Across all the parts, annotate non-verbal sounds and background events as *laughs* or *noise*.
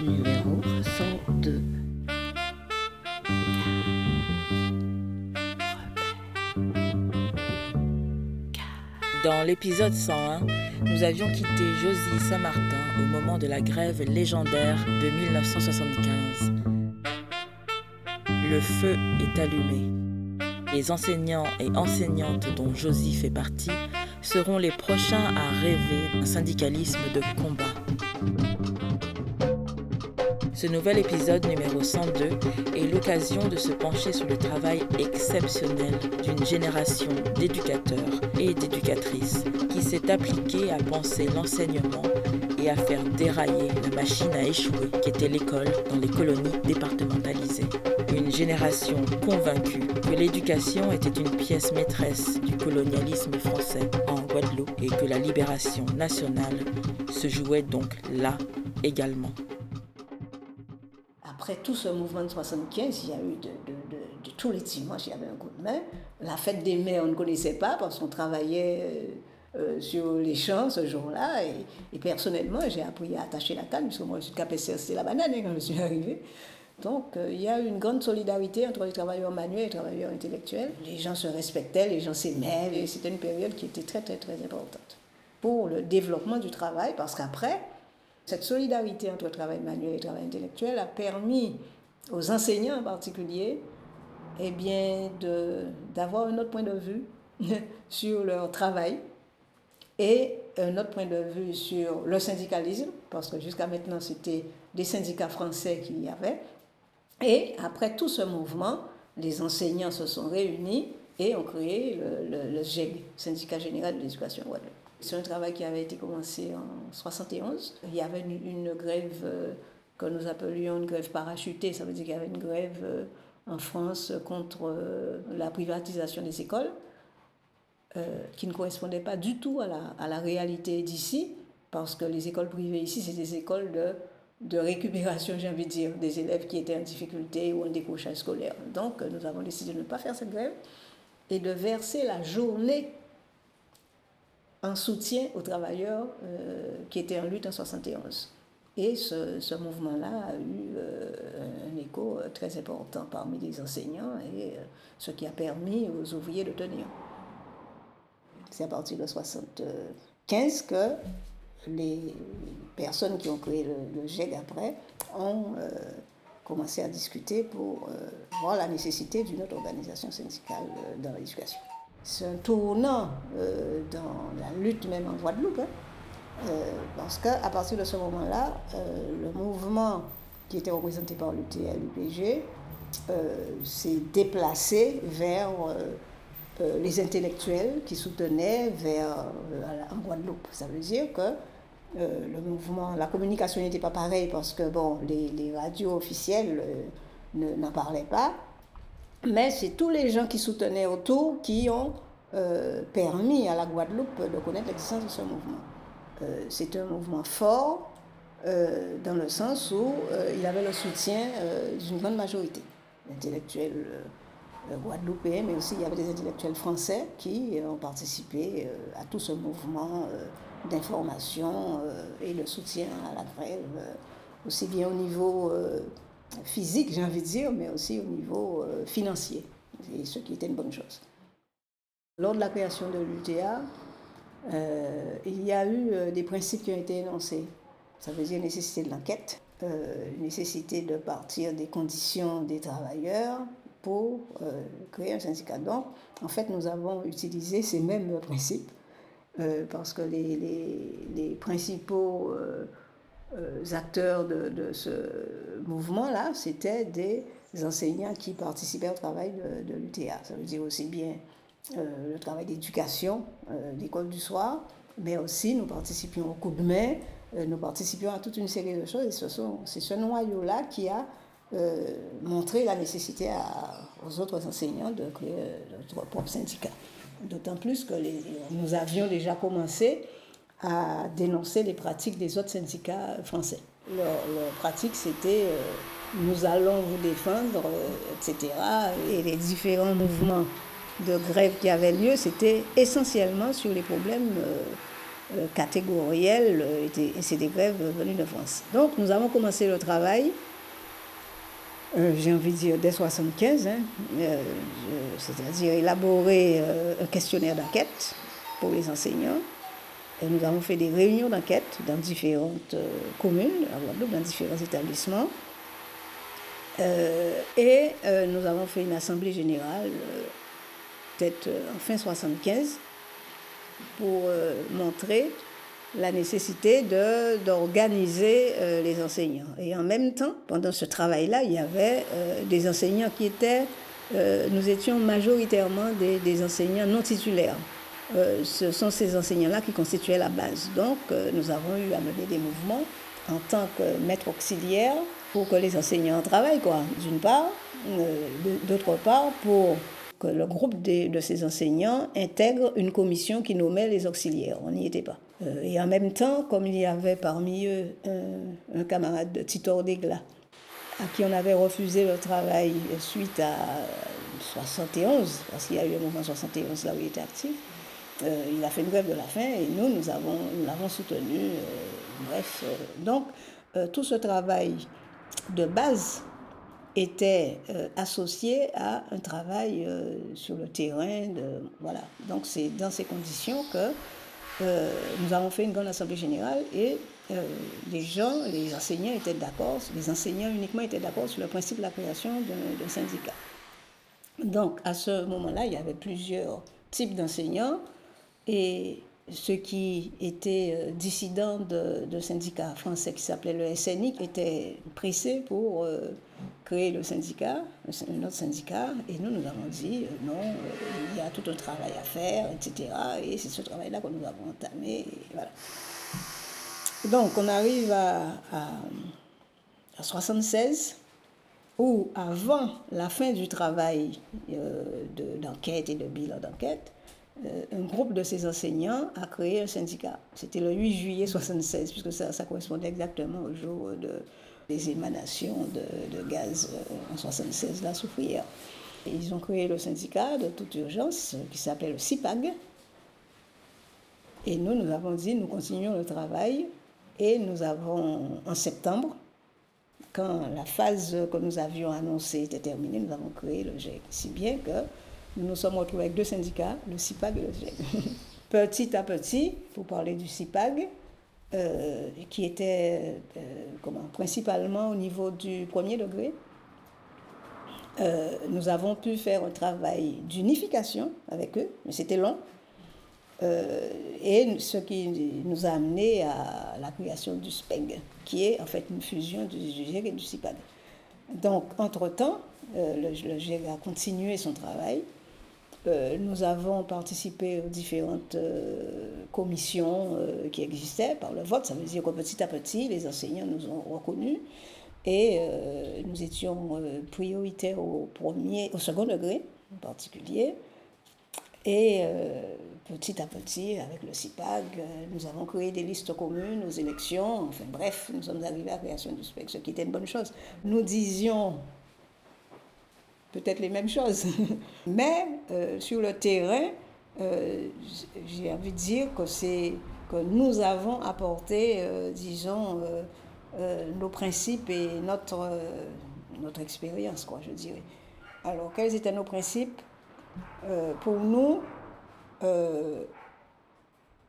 Numéro 102. Dans l'épisode 101, nous avions quitté Josie Saint-Martin au moment de la grève légendaire de 1975. Le feu est allumé. Les enseignants et enseignantes dont Josie fait partie seront les prochains à rêver d'un syndicalisme de combat. Ce nouvel épisode numéro 102 est l'occasion de se pencher sur le travail exceptionnel d'une génération d'éducateurs et d'éducatrices qui s'est appliquée à penser l'enseignement et à faire dérailler la machine à échouer qu'était l'école dans les colonies départementalisées. Une génération convaincue que l'éducation était une pièce maîtresse du colonialisme français en Guadeloupe et que la libération nationale se jouait donc là également après tout ce mouvement de 75, il y a eu de, de, tous les dimanches, il y avait un coup de main. La fête des mères, on ne connaissait pas parce qu'on travaillait euh, euh, sur les champs ce jour-là. Et, personnellement, j'ai appris à attacher la canne, parce que moi, je suis capacité c'était la banane hein, quand je suis arrivée. Donc, euh, il y a une grande solidarité entre les travailleurs manuels et les travailleurs intellectuels. Les gens se respectaient, les gens s'aimaient, et c'était une période qui était très, très, très importante pour le développement du travail, parce qu'après, cette solidarité entre travail manuel et travail intellectuel a permis aux enseignants en particulier eh bien, d'avoir un autre point de vue *laughs* sur leur travail et un autre point de vue sur le syndicalisme, parce que jusqu'à maintenant, c'était des syndicats français qu'il y avait. Et après tout ce mouvement, les enseignants se sont réunis et ont créé le, le, GEG, Syndicat général de l'éducation Guadeloupe. C'est un travail qui avait été commencé en 71. Il y avait une, grève euh, que nous appelions une grève parachutée. Ça veut dire qu'il y avait une grève euh, en France contre euh, la privatisation des écoles, qui ne correspondait pas du tout à la réalité d'ici, parce que les écoles privées ici, c'est des écoles de, de récupération, j'ai envie de dire, des élèves qui étaient en difficulté ou en décrochage scolaire. Donc, nous avons décidé de ne pas faire cette grève et de verser la journée en soutien aux travailleurs euh, qui étaient en lutte en 71. Et ce, mouvement-là a eu euh, un écho euh, très important parmi les enseignants et ce qui a permis aux ouvriers de tenir. C'est à partir de 75 que les personnes qui ont créé le, le GEG après ont commencé à discuter pour voir la nécessité d'une autre organisation syndicale dans l'éducation c'est un tournant euh, dans la lutte même en Guadeloupe. Hein. Euh, parce qu'à partir de ce moment-là, euh, le mouvement qui était représenté par l'UTA et l'UPG s'est déplacé vers les intellectuels qui soutenaient vers, en Guadeloupe. Ça veut dire que le mouvement, la communication n'était pas pareille parce que bon, les, radios officielles n'en parlaient pas. Mais c'est tous les gens qui soutenaient autour qui ont euh, permis à la Guadeloupe de connaître l'existence de ce mouvement. Euh, c'est un mouvement fort euh, dans le sens où il avait le soutien d'une grande majorité d'intellectuels guadeloupéens, mais aussi il y avait des intellectuels français qui ont participé à tout ce mouvement d'information et le soutien à la grève, aussi bien au niveau physique, j'ai envie de dire, mais aussi au niveau euh, financier, et ce qui était une bonne chose. Lors de la création de l'UTA, euh, il y a eu euh, des principes qui ont été énoncés. Ça veut dire nécessité de l'enquête, nécessité de partir des conditions des travailleurs pour créer un syndicat. Donc, en fait, nous avons utilisé ces mêmes principes parce que les, principaux euh, acteurs de, ce mouvement-là, c'était des enseignants qui participaient au travail de, l'UTA. Ça veut dire aussi bien euh, le travail d'éducation, euh, l'école du soir, mais aussi nous participions au coup de main, nous participions à toute une série de choses. Et ce c'est ce noyau-là qui a montré la nécessité aux autres enseignants de créer notre propre syndicat. D'autant plus que nous avions déjà commencé à dénoncer les pratiques des autres syndicats français. Leur, pratique, c'était euh, nous allons vous défendre, euh, etc. Et les différents mouvements de grève qui avaient lieu, c'était essentiellement sur les problèmes catégorielles étaient, et c'est des grèves venues de France. Donc nous avons commencé le travail j'ai envie de dire dès 75, hein, c'est-à-dire élaborer un questionnaire d'enquête pour les enseignants. Et nous avons fait des réunions d'enquête dans différentes communes, dans différents établissements. et nous avons fait une assemblée générale peut-être euh, en fin 75, pour euh, montrer la nécessité d'organiser euh, les enseignants. Et en même temps, pendant ce travail-là, il y avait des enseignants qui étaient, nous étions majoritairement des, des enseignants non titulaires. ce sont ces enseignants-là qui constituaient la base. Donc, nous avons eu à mener des mouvements en tant que maître auxiliaire pour que les enseignants travaillent, quoi, d'une part, d'autre part, pour que le groupe de, ces enseignants intègre une commission qui nommait les auxiliaires. On n'y était pas. Euh, et en même temps, comme il y avait parmi eux un, camarade de Titor Degla, à qui on avait refusé le travail suite à 71, parce qu'il y a eu un mouvement 71 là où il était actif, euh, il a fait une grève de la faim et nous, nous l'avons nous soutenu. Euh, bref, donc tout ce travail de base était associé à un travail sur le terrain. De, voilà. Donc c'est dans ces conditions que euh, nous avons fait une grande assemblée générale et les gens, les enseignants étaient d'accord, les enseignants uniquement étaient d'accord sur le principe de la création d'un syndicat. Donc à ce moment-là, il y avait plusieurs types d'enseignants et ceux qui étaient dissidents de, de syndicats français qui s'appelait le SNI étaient pressés pour créé le syndicat, un autre syndicat, et nous, nous avons dit euh, non, euh, il y a tout un travail à faire, etc. Et c'est ce travail-là que nous avons entamé. Donc, on arrive à, à, à 76, où avant la fin du travail euh, d'enquête et de bilan d'enquête, un groupe de ces enseignants a créé un syndicat. C'était le 8 juillet 76, puisque ça, ça correspondait exactement au jour de, des émanations de, gaz euh, en 76, la soufrière. ils ont créé le syndicat de toute urgence qui s'appelait le CIPAG. Et nous, nous avons dit, nous continuons le travail. Et nous avons, en septembre, quand la phase que nous avions annoncée était terminée, nous avons créé le GEC. Si bien que nous nous sommes retrouvés avec deux syndicats, le CIPAG et le GEC. *laughs* petit à petit, pour parler du CIPAG, euh, qui était euh, comment, principalement au niveau du premier degré. Euh, nous avons pu faire un travail d'unification avec eux, mais c'était long. et ce qui nous a amené à la création du SPEG, qui est en fait une fusion du GIEG et du CIPAD. Donc, entre-temps, le, le GIEG a continué son travail nous avons participé aux différentes euh, commissions euh, qui existaient par le vote. Ça veut dire que petit à petit, les enseignants nous ont reconnus et nous étions prioritaires au, premier, au second degré en particulier. Et petit à petit, avec le CIPAG, nous avons créé des listes communes aux élections. Enfin bref, nous sommes arrivés à la création du SPEC, ce qui était une bonne chose. Nous disions peut-être les mêmes choses. *laughs* Mais euh, sur le terrain, euh, j'ai envie de dire que c'est que nous avons apporté, euh, disons, nos principes et notre, notre expérience, quoi, je dirais. Alors, quels étaient nos principes? Pour nous,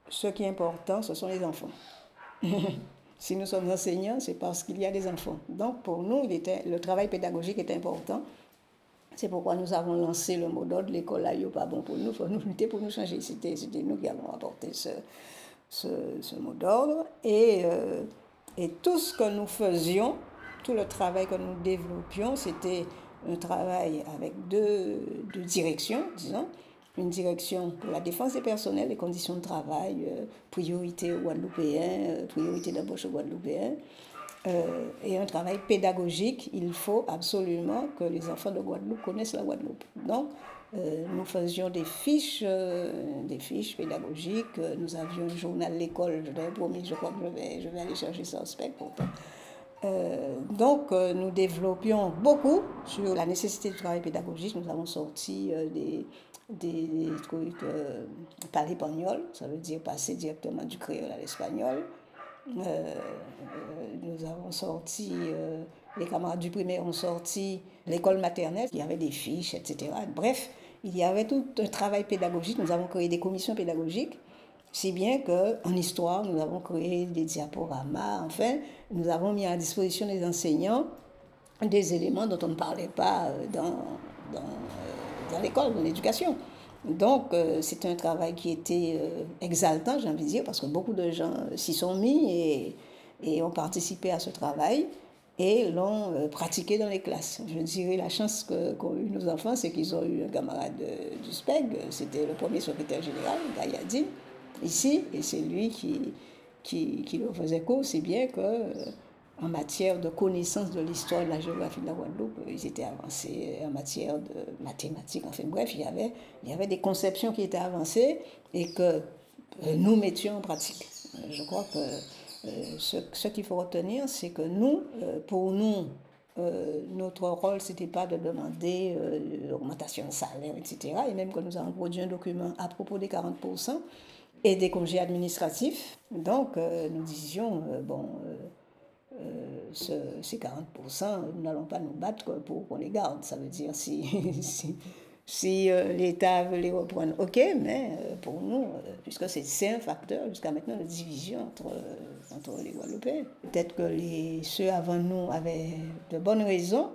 ce qui est important, ce sont les enfants. *laughs* si nous sommes enseignants, c'est parce qu'il y a des enfants. Donc, pour nous, il était, le travail pédagogique est important. C'est pourquoi nous avons lancé le mot d'ordre, l'école là, pas bon pour nous, faut nous lutter pour nous changer. C'était nous qui avons apporté ce, ce, mot d'ordre. Et, euh, et tout ce que nous faisions, tout le travail que nous développions, c'était un travail avec deux, deux, directions, disons. Une direction pour la défense des personnels, les conditions de travail, euh, priorité guadeloupéen, euh, priorité d'embauche guadeloupéen. Euh, et un travail pédagogique, il faut absolument que les enfants de Guadeloupe connaissent la Guadeloupe. Donc, euh, nous faisions des fiches, euh, des fiches pédagogiques. Nous avions un journal l'école. Je l'avais promis, je crois que je vais, aller chercher ça au spec donc, nous développions beaucoup sur la nécessité du travail pédagogique. Nous avons sorti des, des, trucs par l'espagnol, ça veut dire passer directement du créole à l'espagnol. Euh, nous avons sorti, les camarades du primaire ont sorti l'école maternelle, il y avait des fiches, etc. Bref, il y avait tout un travail pédagogique. Nous avons créé des commissions pédagogiques, si bien qu'en histoire, nous avons créé des diaporamas. Enfin, nous avons mis à disposition des enseignants des éléments dont on ne parlait pas dans, dans dans l'école, dans l'éducation. Donc, euh, c'est un travail qui était euh, exaltant, j'ai envie de dire, parce que beaucoup de gens s'y sont mis et, ont participé à ce travail et l'ont euh, pratiqué dans les classes. Je dirais la chance qu'ont eu nos enfants, c'est qu'ils ont eu un camarade du SPEG, c'était le premier secrétaire général, Gayadine, ici, et c'est lui qui, qui, leur faisait cours, c'est bien que en matière de connaissance de l'histoire de la géographie de la Guadeloupe, ils étaient avancés en matière de mathématiques. Enfin bref, il y avait, il y avait des conceptions qui étaient avancées et que euh, nous mettions en pratique. Euh, je crois que euh, ce, qu'il faut retenir, c'est que nous, pour nous, notre rôle, ce n'était pas de demander l'augmentation de salaire, etc. Et même que nous avons produit un document à propos des 40% et des congés administratifs. Donc, nous disions, bon, euh, ces 40%, nous n'allons pas nous battre pour qu'on les garde. Ça veut dire si, *laughs* si, si euh, l'État veut les reprendre, ok, mais euh, pour nous, puisque c'est un facteur jusqu'à maintenant de division entre, entre les Guadeloupéens. Peut-être que les, ceux avant nous avaient de bonnes raisons,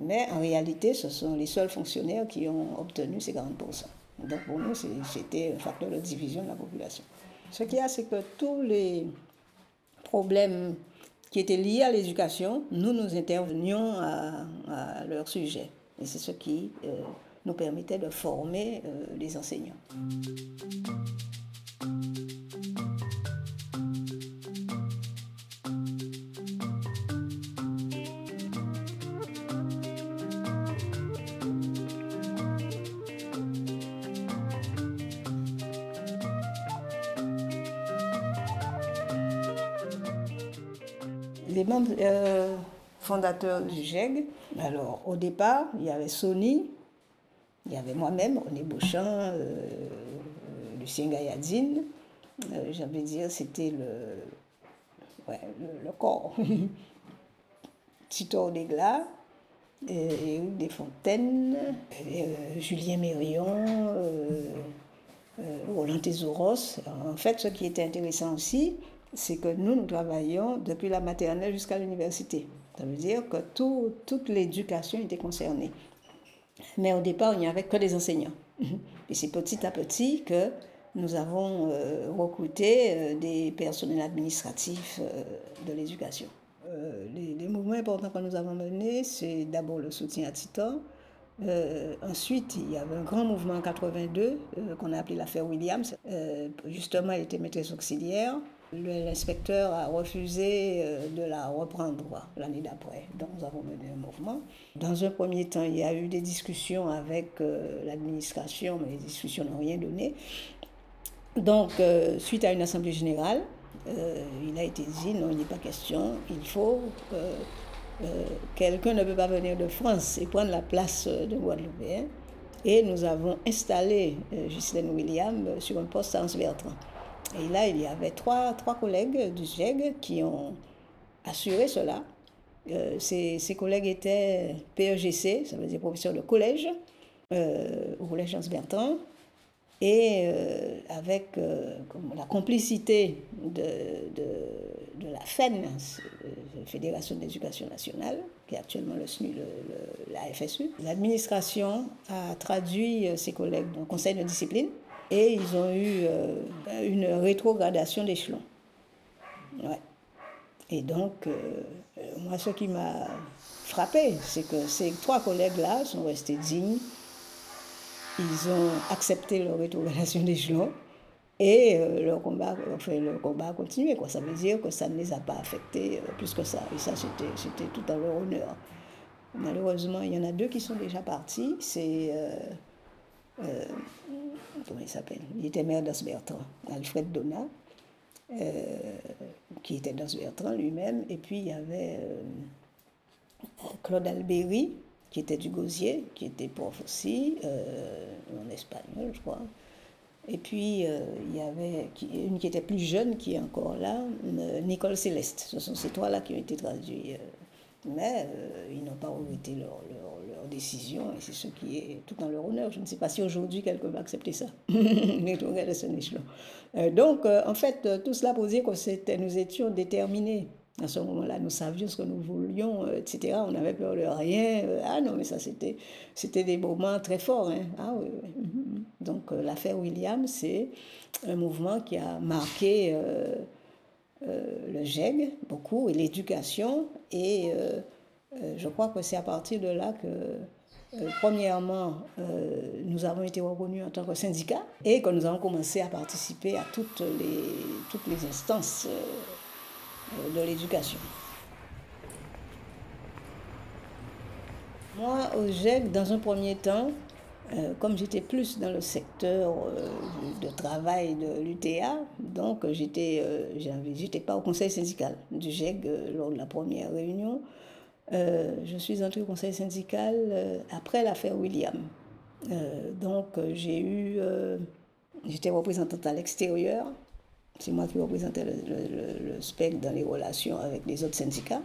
mais en réalité, ce sont les seuls fonctionnaires qui ont obtenu ces 40%. Donc pour nous, c'était un facteur de division de la population. Ce qu'il y a, c'est que tous les problèmes qui étaient liés à l'éducation, nous nous intervenions à, leur sujet. Et c'est ce qui euh, nous permettait de former euh, les enseignants. Fondateurs du GEG, alors au départ, il y avait Sony, il y avait moi-même, René Beauchamp, euh, Lucien Gailladine. Euh, J'avais dire, c'était le, ouais, le, corps. *laughs* Tito Degla, Éric Desfontaines, Julien Mérion, Roland Tesouros. En fait, ce qui était intéressant aussi, c'est que nous, nous travaillons depuis la maternelle jusqu'à l'université. Ça veut dire que tout, toute l'éducation était concernée. Mais au départ, il n'y avait que des enseignants. *laughs* Et c'est petit à petit que nous avons euh, recruté euh, des personnels administratifs euh, de l'éducation. Les, les, mouvements importants que nous avons menés, c'est d'abord le soutien à Titan. ensuite, il y avait un grand mouvement en 82 qu'on a appelé l'affaire Williams. justement, il était maîtresse auxiliaire. L'inspecteur a refusé euh, de la reprendre l'année d'après. Donc nous avons mené un mouvement. Dans un premier temps, il y a eu des discussions avec euh, l'administration, mais les discussions n'ont rien donné. Donc, euh, suite à une assemblée générale, il a été dit non, il n'est pas question, il faut que quelqu'un ne peut pas venir de France et prendre la place de Guadeloupéen. Et nous avons installé Ghislaine William sur un poste à Anse-Bertrand. Et là, il y avait trois, trois collègues du GEG qui ont assuré cela. Euh, ces, collègues étaient PEGC, ça veut dire professeurs de collège, euh, au collège Jean Bertrand, et euh, avec la complicité de, de, la FEN, Fédération d'éducation nationale, qui est actuellement le SNU, la FSU, l'administration a traduit ces collègues dans le conseil de discipline et ils ont eu euh, une rétrogradation d'échelon. Ouais. Et donc, euh, moi, ce qui m'a frappé, c'est que ces trois collègues-là sont restés dignes. Ils ont accepté leur rétrogradation *laughs* d'échelon et euh, leur, combat, enfin, leur combat a continué. Quoi. Ça veut dire que ça ne les a pas affectés plus que ça. Et ça, c'était tout à leur honneur. Malheureusement, il y en a deux qui sont déjà partis. C'est euh, comment il s'appelle? Il était maire d'Asbertrand, Alfred Donat, euh, qui était d'Asbertrand lui-même, et puis il y avait euh, Claude Albéry, qui était du Gosier, qui était prof aussi, en espagnol, je crois. Et puis, il y avait une qui était plus jeune, qui est encore là, Nicole Céleste. Ce sont ces trois-là qui ont été traduits. Mais ils n'ont pas regretté leur, leur, décision, et c'est ce qui est tout en leur honneur. Je ne sais pas si aujourd'hui quelqu'un va accepter ça. *laughs* donc, en fait, tout cela pour dire que nous étions déterminés à ce moment-là, nous savions ce que nous voulions, euh, etc. On n'avait peur de rien. Euh, ah non, mais ça, c'était, c'était des moments très forts. Hein. Ah oui, mhm. Donc, euh, l'affaire William, c'est un mouvement qui a marqué le GEG beaucoup et l'éducation. Et je crois que c'est à partir de là que, premièrement, nous avons été reconnus en tant que syndicat et que nous avons commencé à participer à toutes les, toutes les instances de l'éducation. Moi, au GEC, dans un premier temps, euh, comme j'étais plus dans le secteur euh, de travail de l'UTA, donc j'étais euh, pas au conseil syndical du GEG lors de la première réunion. je suis entrée au conseil syndical après l'affaire William. donc j'ai eu, j'étais représentante à l'extérieur c'est moi qui représentais le, SPEC dans les relations avec les autres syndicats.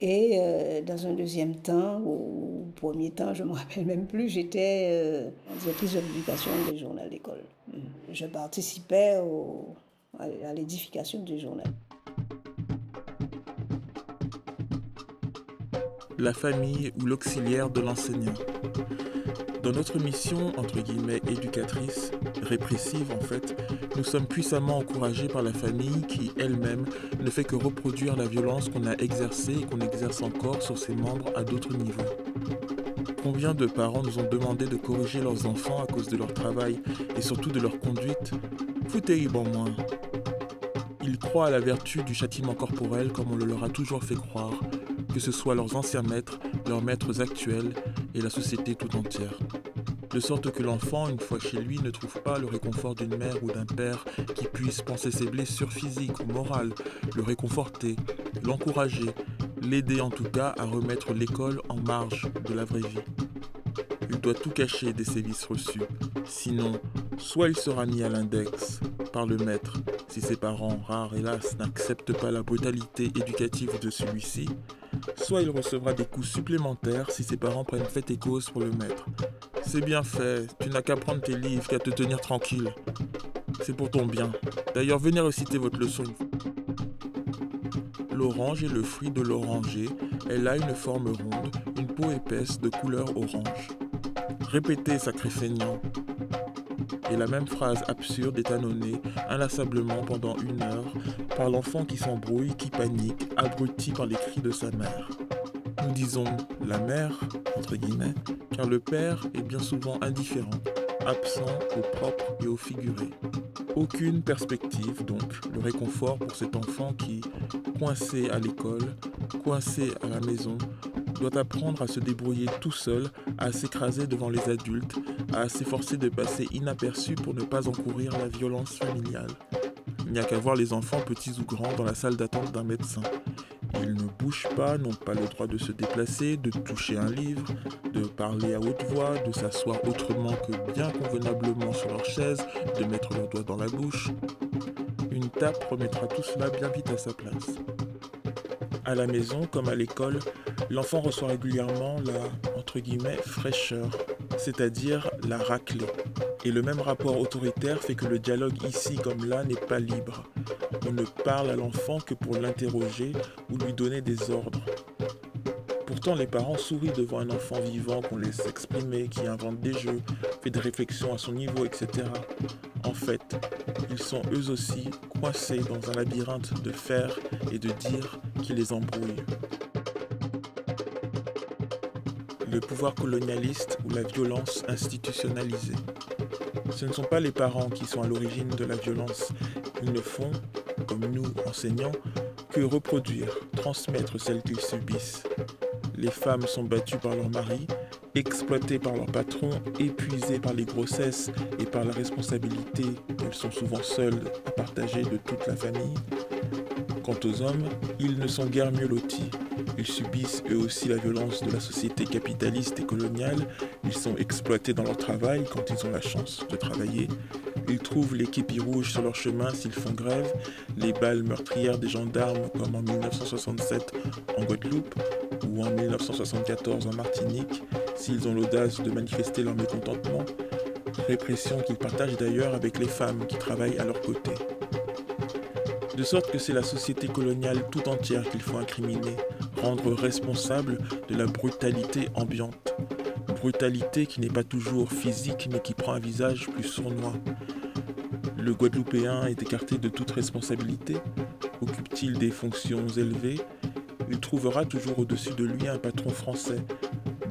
Et euh, dans un deuxième temps, ou premier temps, je ne me *laughs* rappelle même plus, j'étais euh, directrice de publication du journal d'école. Je participais à l'édification du journal. La famille ou l'auxiliaire de l'enseignant. Dans notre mission, entre guillemets, éducatrice, répressive en fait, nous sommes puissamment encouragés par la famille qui, elle-même, ne fait que reproduire la violence qu'on a exercée et qu'on exerce encore sur ses membres à d'autres niveaux. Combien de parents nous ont demandé de corriger leurs enfants à cause de leur travail et surtout de leur conduite? Foutez-y bon moins. Ils croient à la vertu du châtiment corporel comme on le leur a toujours fait croire, que ce soit leurs anciens maîtres, leurs maîtres actuels et la société tout entière. De sorte que l'enfant, une fois chez lui, ne trouve pas le réconfort d'une mère ou d'un père qui puisse penser ses blessures physiques ou morales, le réconforter, l'encourager, l'aider en tout cas à remettre l'école en marge de la vraie vie. Il doit tout cacher des sévices reçus, sinon, soit il sera mis à l'index par le maître, si ses parents, rares hélas, n'acceptent pas la brutalité éducative de celui-ci, soit il recevra des coups supplémentaires si ses parents prennent fait et cause pour le maître. C'est bien fait, tu n'as qu'à prendre tes livres, qu'à te tenir tranquille. C'est pour ton bien. D'ailleurs, venez réciter votre leçon. L'orange est le fruit de l'oranger. Elle a une forme ronde, une peau épaisse de couleur orange. Répétez, sacré feignant. Et la même phrase absurde est annonnée inlassablement pendant une heure par l'enfant qui s'embrouille, qui panique, abruti par les cris de sa mère. Nous disons la mère, entre guillemets, car le père est bien souvent indifférent, absent au propre et au figuré. Aucune perspective donc, le réconfort pour cet enfant qui, coincé à l'école, coincé à la maison, doit apprendre à se débrouiller tout seul, à s'écraser devant les adultes, à s'efforcer de passer inaperçu pour ne pas encourir la violence familiale. Il n'y a qu'à voir les enfants, petits ou grands, dans la salle d'attente d'un médecin. Ils ne bougent pas, n'ont pas le droit de se déplacer, de toucher un livre, de parler à haute voix, de s'asseoir autrement que bien convenablement sur leur chaise, de mettre leurs doigts dans la bouche. Une tape remettra tout cela bien vite à sa place. À la maison, comme à l'école, l'enfant reçoit régulièrement la entre guillemets fraîcheur, c'est-à-dire la raclée. Et le même rapport autoritaire fait que le dialogue ici comme là n'est pas libre. On ne parle à l'enfant que pour l'interroger ou lui donner des ordres. Pourtant, les parents sourient devant un enfant vivant qu'on laisse s'exprimer, qui invente des jeux, fait des réflexions à son niveau, etc. En fait, ils sont eux aussi coincés dans un labyrinthe de faire et de dire qui les embrouille. Le pouvoir colonialiste ou la violence institutionnalisée. Ce ne sont pas les parents qui sont à l'origine de la violence. Ils ne font, comme nous, enseignants, que reproduire, transmettre celle qu'ils subissent. Les femmes sont battues par leur mari, exploitées par leur patron, épuisées par les grossesses et par la responsabilité qu'elles sont souvent seules à partager de toute la famille. Quant aux hommes, ils ne sont guère mieux lotis. Ils subissent eux aussi la violence de la société capitaliste et coloniale. Ils sont exploités dans leur travail quand ils ont la chance de travailler. Ils trouvent les képis rouges sur leur chemin s'ils font grève, les balles meurtrières des gendarmes comme en 1967 en Guadeloupe ou en 1974 en Martinique s'ils ont l'audace de manifester leur mécontentement, répression qu'ils partagent d'ailleurs avec les femmes qui travaillent à leur côté. De sorte que c'est la société coloniale tout entière qu'il faut incriminer, rendre responsable de la brutalité ambiante. Brutalité qui n'est pas toujours physique mais qui prend un visage plus sournois. Le Guadeloupéen est écarté de toute responsabilité Occupe-t-il des fonctions élevées? Il trouvera toujours au-dessus de lui un patron français.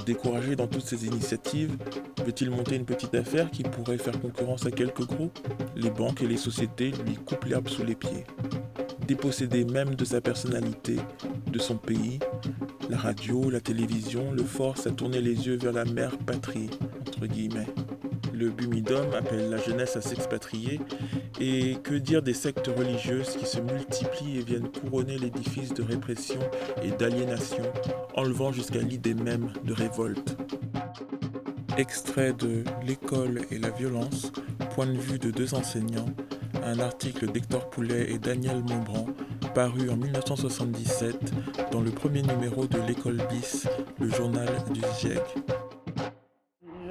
Découragé dans toutes ses initiatives, veut-il monter une petite affaire qui pourrait faire concurrence à quelques gros Les banques et les sociétés lui coupent l'herbe sous les pieds. Dépossédé même de sa personnalité, de son pays, la radio, la télévision le forcent à tourner les yeux vers la mère patrie, entre guillemets. Le Bumidum appelle la jeunesse à s'expatrier, et que dire des sectes religieuses qui se multiplient et viennent couronner l'édifice de répression et d'aliénation, enlevant jusqu'à l'idée même de révolte. Extrait de L'école et la violence, point de vue de deux enseignants, un article d'Hector Poulet et Daniel Montbrand, paru en 1977 dans le premier numéro de L'école bis, le journal du GIEC.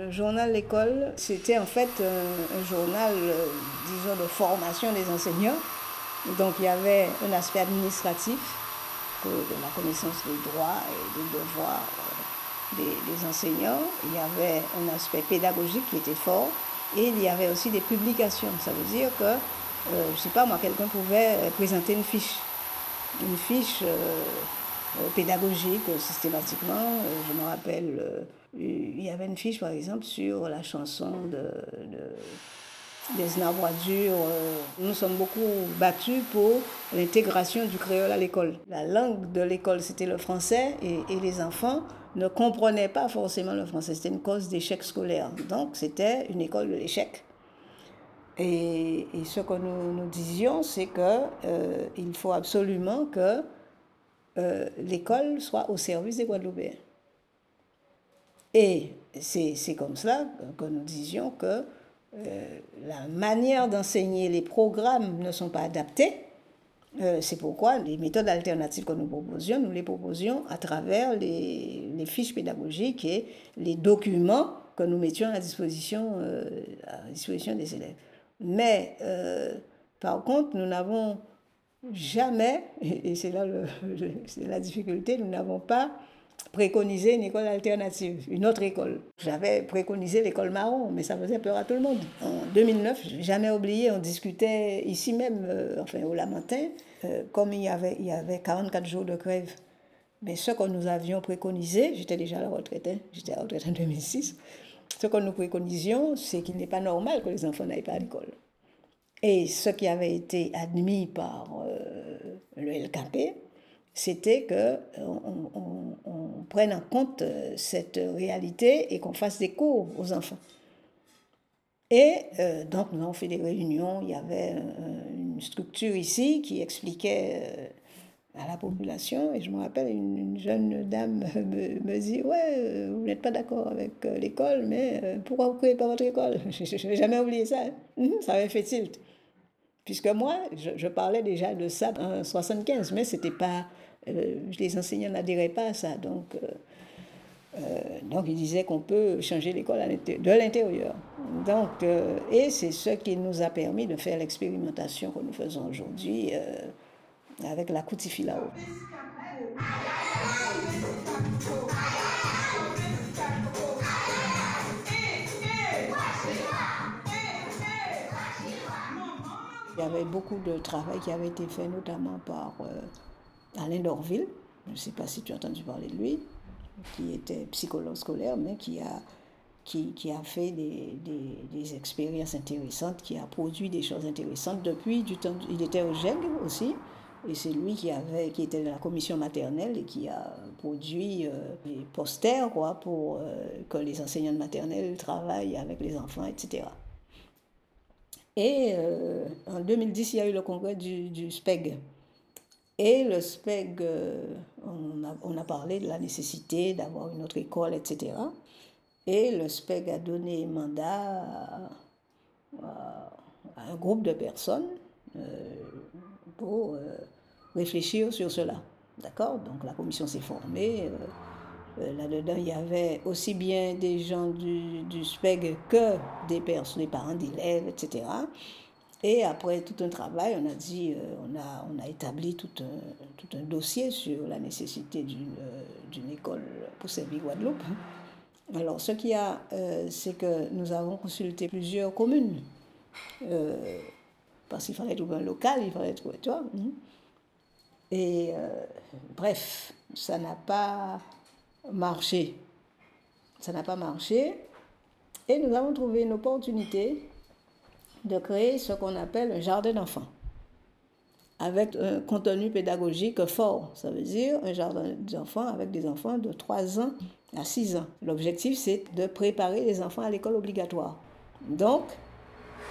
Le journal L'école, c'était en fait un, un journal, euh, disons, de formation des enseignants. Donc il y avait un aspect administratif, de la connaissance des droits et des devoirs euh, des, enseignants. Il y avait un aspect pédagogique qui était fort. Et il y avait aussi des publications. Ça veut dire que, euh, je ne sais pas moi, quelqu'un pouvait euh, présenter une fiche. Une fiche euh, euh, pédagogique euh, systématiquement. Euh, je me rappelle, euh, il y avait une fiche par exemple sur la chanson de, de des Narbradures. Euh, nous sommes beaucoup battus pour l'intégration du créole à l'école. La langue de l'école, c'était le français et, et les enfants ne comprenaient pas forcément le français. C'était une cause d'échec scolaire. Donc, c'était une école de l'échec. Et, et ce que nous, nous disions, c'est que euh, faut absolument que euh, l'école soit au service des Guadeloupéens. Et c'est comme cela que nous disions que euh, la manière d'enseigner les programmes ne sont pas adaptés. Euh, c'est pourquoi les méthodes alternatives que nous proposions, nous les proposions à travers les, fiches pédagogiques et les documents que nous mettions à disposition, euh, à disposition des élèves. Mais par contre, nous n'avons jamais, et, c'est là le, la difficulté, nous n'avons pas préconisé une école alternative, une autre école. J'avais préconisé l'école marron, mais ça faisait peur à tout le monde. En 2009, je n'ai jamais oublié, on discutait ici même, euh, enfin au Lamentin, euh, comme il y, avait, il y avait 44 jours de grève. Mais ce que nous avions préconisé, j'étais déjà à la retraite, hein, j'étais à la retraite en 2006, ce que nous préconisions, c'est qu'il n'est pas normal que les enfants n'aillent pas à l'école. Et ce qui avait été admis par euh, le LKP, c'était que euh, on, prenne en compte euh, cette réalité et qu'on fasse des cours aux enfants. Et euh, donc, nous avons fait des réunions. Il y avait une structure ici qui expliquait à la population. Et je me rappelle, une, une jeune dame *laughs* me, me dit Ouais, vous n'êtes pas d'accord avec l'école, mais pourquoi vous ne créez pas votre école? *laughs* Je n'ai jamais oublié ça. hein. *laughs* Ça avait fait tilt. Puisque moi, je, parlais déjà de ça en 75, mais c'était pas. Euh, les enseignants n'adhéraient pas à ça. Donc. euh, euh, donc, il disait qu'on peut changer l'école de l'intérieur. Donc, et c'est ce qui nous a permis de faire l'expérimentation que nous faisons aujourd'hui avec la Coutifilao. Il y avait beaucoup de travail qui avait été fait notamment par Alain Dorville. Je ne sais pas si tu as entendu parler de lui qui était psychologue scolaire, mais qui a, qui, a fait des, des, expériences intéressantes, qui a produit des choses intéressantes depuis du temps. Il était au GEG aussi, et c'est lui qui, avait, qui était dans la commission maternelle et qui a produit euh, des posters quoi, pour euh, que les enseignants de maternelle travaillent avec les enfants, etc. Et euh, en 2010, il y a eu le congrès du SPEG. Et le SPEG, on, a, parlé de la nécessité d'avoir une autre école, etc. Et le SPEG a donné mandat à, un groupe de personnes pour réfléchir sur cela. D'accord? Donc la commission s'est formée. Euh, là-dedans, il y avait aussi bien des gens du, SPEG que des parents d'élèves, etc. Et après tout un travail, on a dit, euh, on, a, on a établi tout un, tout un dossier sur la nécessité d'une euh, école pour servir Guadeloupe. Alors, ce qu'il y a, c'est que nous avons consulté plusieurs communes. parce qu'il fallait trouver un local, il fallait trouver. Hein. Et bref, ça n'a pas marché. Ça n'a pas marché. Et nous avons trouvé une opportunité de créer ce qu'on appelle un jardin d'enfants, avec un contenu pédagogique fort. Ça veut dire un jardin d'enfants avec des enfants de 3 ans à 6 ans. L'objectif, c'est de préparer les enfants à l'école obligatoire. Donc,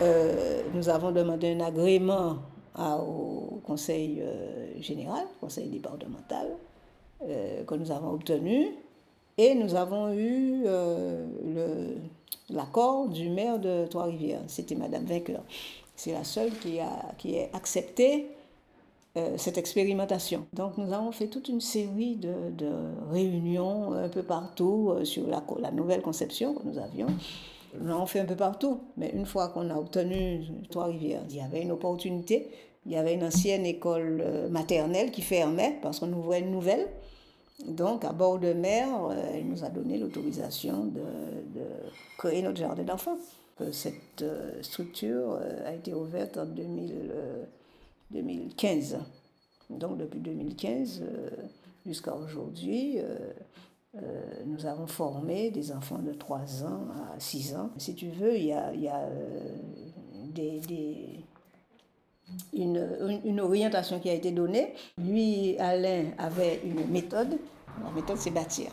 euh, nous avons demandé un agrément au conseil euh, général, conseil départemental, euh, que nous avons obtenu. Et nous avons eu euh, l'accord du maire de Trois-Rivières, c'était Madame Vainqueur. C'est la seule qui a, qui accepté euh, cette expérimentation. Donc nous avons fait toute une série de, de réunions un peu partout euh, sur la, la, nouvelle conception que nous avions. Nous l'avons fait un peu partout, mais une fois qu'on a obtenu Trois-Rivières, il y avait une opportunité. Il y avait une ancienne école maternelle qui fermait parce qu'on ouvrait une nouvelle. Donc, à bord de mer, elle euh, nous a donné l'autorisation de, créer notre jardin d'enfants. Cette euh, structure euh, a été ouverte en 2015. Donc, depuis 2015 jusqu'à aujourd'hui, nous avons formé des enfants de 3 ans à 6 ans. Si tu veux, il y a, une, une, orientation qui a été donnée. Lui, Alain, avait une méthode. La méthode, c'est bâtir.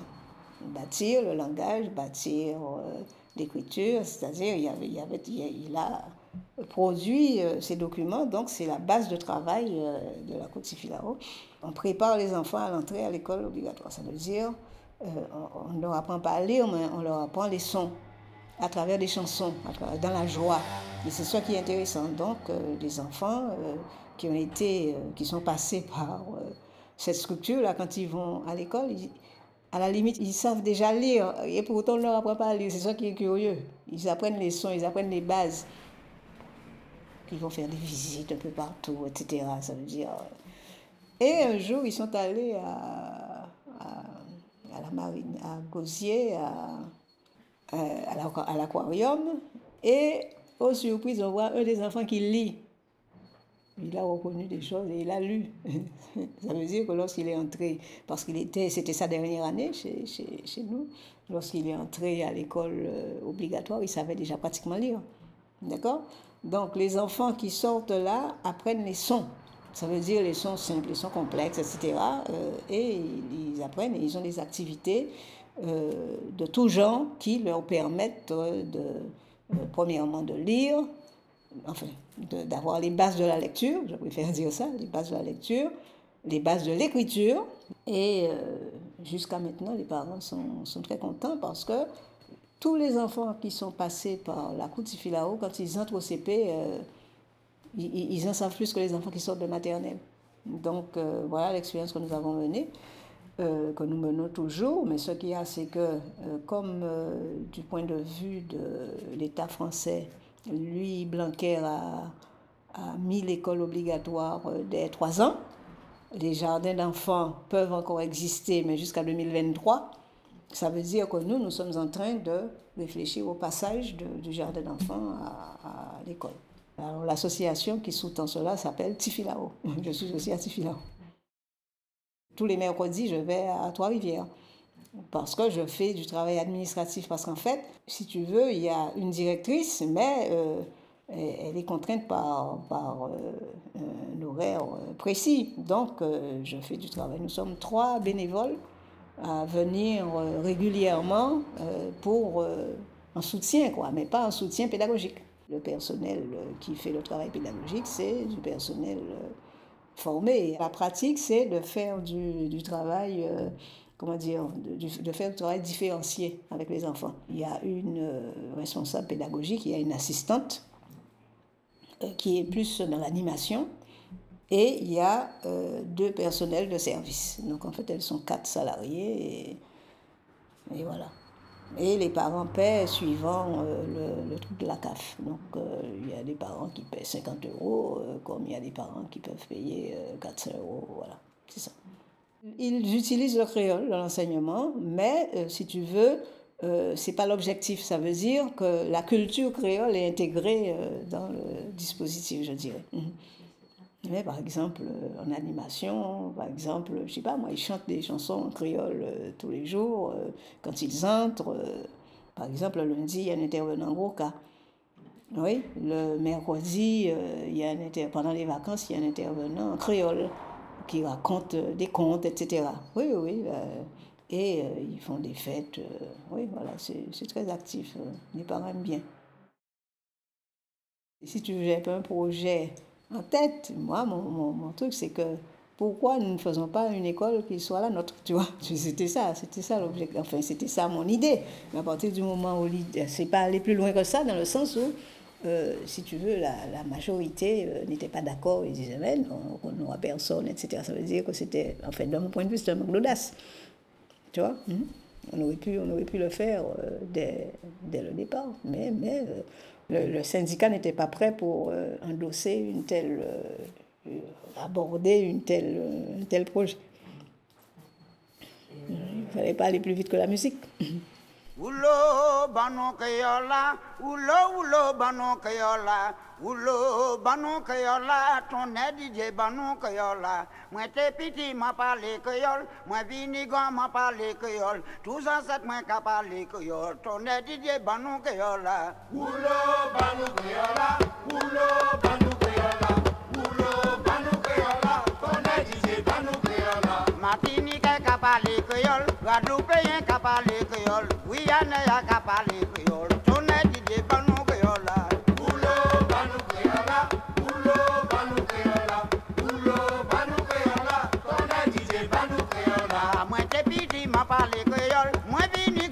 Bâtir le langage, bâtir euh, l'écriture, c'est-à-dire il, a produit euh, ces documents, donc c'est la base de travail euh, de la Côte Sifilao. On prépare les enfants à l'entrée à l'école obligatoire. Ça veut dire, on ne leur apprend pas à lire, mais on leur apprend les sons à travers des chansons, dans la joie. Et c'est ça qui est intéressant. Donc, euh, les enfants euh, qui ont été, euh, qui sont passés par cette structure-là, quand ils vont à l'école, à la limite, ils savent déjà lire. Et pourtant, on ne leur apprend pas à lire. C'est ça qui est curieux. Ils apprennent les sons, ils apprennent les bases. Ils vont faire des visites un peu partout, etc. Ça veut dire. Et un jour, ils sont allés à, à, à la marine, à Gosier, à euh, à l'aquarium et aux surprises, on voit un des enfants qui lit. Il a reconnu des choses et il a lu. *laughs* Ça veut dire que lorsqu'il est entré, parce qu'il était, c'était sa dernière année chez, chez, chez nous, lorsqu'il est entré à l'école euh, obligatoire, il savait déjà pratiquement lire. D'accord? Donc les enfants qui sortent là apprennent les sons. Ça veut dire les sons simples, les sons complexes, etc. Euh, et ils apprennent ils ont des activités euh, de tout genre qui leur permettent de, euh, premièrement, de lire, enfin, d'avoir les bases de la lecture, je préfère dire ça, les bases de la lecture, les bases de l'écriture. Et euh, jusqu'à maintenant, les parents sont, sont, très contents parce que tous les enfants qui sont passés par la Filao, quand ils entrent au CP, ils, ils, en savent plus que les enfants qui sortent de maternelle. Donc voilà l'expérience que nous avons menée. Euh, que nous menons toujours, mais ce qu'il y a, c'est que euh, comme euh, du point de vue de l'État français, lui, Blanquer a, mis l'école obligatoire dès trois ans, les jardins d'enfants peuvent encore exister, mais jusqu'à 2023. Ça veut dire que nous, nous sommes en train de réfléchir au passage du jardin d'enfants à, à l'école. Alors l'association qui sous-tend cela s'appelle Tifilao. *laughs* Je suis aussi à Tifilao. Tous les mercredis, je vais à Trois-Rivières parce que je fais du travail administratif. Parce qu'en fait, si tu veux, il y a une directrice, mais euh, elle est contrainte par, par euh, un horaire euh, précis. Donc, je fais du travail. Nous sommes trois bénévoles à venir régulièrement pour un soutien, quoi, mais pas un soutien pédagogique. Le personnel qui fait le travail pédagogique, c'est du personnel former. La pratique, c'est de faire du, travail, comment dire, de, faire du travail différencié avec les enfants. Il y a une responsable pédagogique, il y a une assistante qui est plus dans l'animation et il y a euh, deux personnels de service. Donc en fait, elles sont quatre salariés et voilà. Et les parents paient suivant euh, le, truc de la CAF. Donc euh, il y a des parents qui paient 50 euros, comme il y a des parents qui peuvent payer 400 euros. Voilà, c'est ça. Ils utilisent le créole dans l'enseignement, mais si tu veux, euh, c'est pas l'objectif. Ça veut dire que la culture créole est intégrée dans le dispositif, je dirais. Mhm. Mais par exemple, euh, en animation, par exemple, je sais pas, moi, ils chantent des chansons en créole euh, tous les jours. Euh, quand ils entrent, par exemple, le lundi, il y a un intervenant en cas. Oui, le mercredi, il y a un pendant les vacances, il y a un intervenant en créole qui raconte des contes, etc. Oui, oui, et ils font des fêtes. oui, voilà, c'est très actif. les parents aiment bien. si tu veux un projet en tête. Moi, mon, mon, truc, c'est que pourquoi nous ne faisons pas une école qui soit la nôtre, tu vois? *laughs* C'était ça, c'était ça l'objectif. Enfin, c'était ça mon idée. Mais à partir du moment où c'est pas aller plus loin que ça, dans le sens où, euh, si tu veux, la, la majorité euh, n'était pas d'accord. Ils disaient, mais on n'aura personne, etc. Ça veut dire que c'était, en fait, de mon point de vue, c'était un manque d'audace. Tu vois? Hmm? on, aurait pu, on aurait pu le faire euh, dès, dès, le départ. Mais, mais le, syndicat n'était pas prêt pour euh, endosser une telle, euh, aborder une telle, un tel projet. Il ne fallait pas aller plus vite que la musique. Ulo banu kayola, ulo ulo banu kayola, ulo banu kayola, ton DJ banu kayola. Moi t'es petit, m'a parlé kayol, moi vini grand m'a parlé kayol. Tous ancêtres moi qu'a parlé kayol, ton DJ banu kayola. Ulo banu kayola, ulo banu kayola, ulo banu kayola, ton DJ banu kayola. Martinique qu'a parlé kayol, Guadeloupe qu'a parlé kayol. Guyane ya ka pale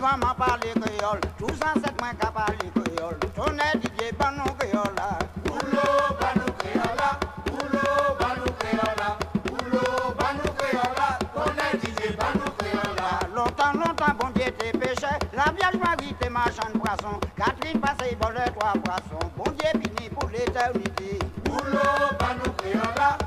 gwa ma pale kriol, tous an set mwen ka pale kriol, tone dije banu kriola. Ulo banu kriola, ulo banu kriola, ulo banu kriola, tone dije banu kriola. Longtemps, longtemps, bon Dieu te péché. La Vierge Marie était marchand de poisson. Catherine passait vol de trois poissons. Bon Dieu béni pour l'éternité. Boulot, banou créola,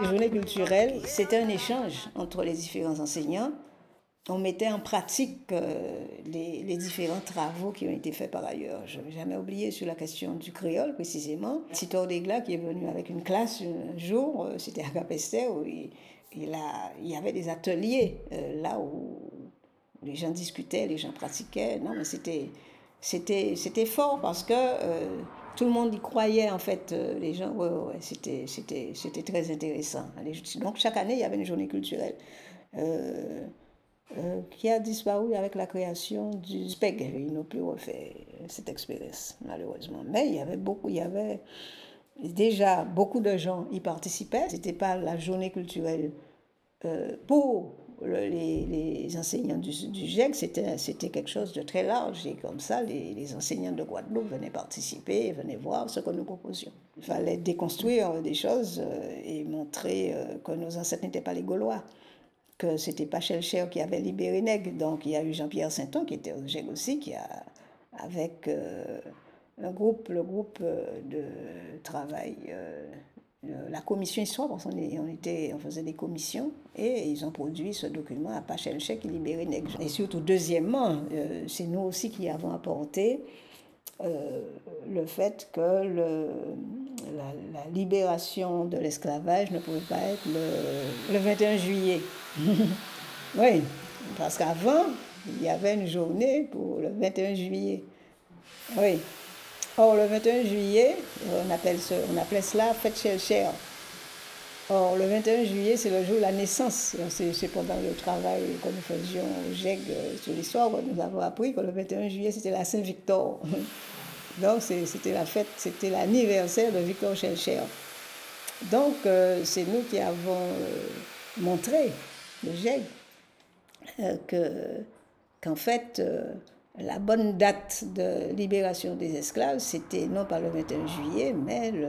Les journées culturelles, c'était un échange entre les différents enseignants on mettait en pratique euh, les, différents travaux qui ont été faits par ailleurs. Je n'ai jamais oublié sur la question du créole précisément. Titor Degla qui est venu avec une classe un jour, euh, c'était à Capester, où il, il, il, y avait des ateliers euh, là où les gens discutaient, les gens pratiquaient. Non, mais c'était, c'était fort parce que tout le monde y croyait en fait. les gens, ouais, ouais, c'était, c'était, c'était très intéressant. Donc chaque année, il y avait une journée culturelle. Euh, qui a disparu avec la création du SPEG. Ils n'ont plus refait cette expérience, malheureusement. Mais il y avait beaucoup, il y avait déjà beaucoup de gens y participaient. C'était pas la journée culturelle euh, pour les, enseignants du, du GEC, c'était quelque chose de très large. Et comme ça, les, les, enseignants de Guadeloupe venaient participer, venaient voir ce que nous proposions. Il fallait déconstruire des choses euh, et montrer que nos ancêtres n'étaient pas les Gaulois que c'était pas Chelcher qui avait libéré Nègre. Donc il y a eu Jean-Pierre Sainton qui était au GEG aussi, qui a, avec euh, groupe, le groupe euh, de travail euh, la commission histoire, parce qu'on on était, on faisait des commissions, et ils ont produit ce document à Pachelchek qui libérait Nègre. Et surtout, deuxièmement, c'est nous aussi qui avons apporté le fait que le, la, libération de l'esclavage ne pouvait pas être le, le 21 juillet. *laughs* oui, parce qu'avant, il y avait une journée pour le 21 juillet. Oui. Or, le 21 juillet, on, appelait cela fête cher Or, le 21 juillet, c'est le jour de la naissance. C'est pendant le travail que nous faisions au GEG euh, sur l'histoire nous avons appris que le 21 juillet, c'était la Saint-Victor. *laughs* Donc, c'était la fête, c'était l'anniversaire de Victor Schellcher. Donc, euh, c'est nous qui avons euh, montré, le GEG, que, qu'en fait, la bonne date de libération des esclaves, c'était non pas le 21 juillet, mais le,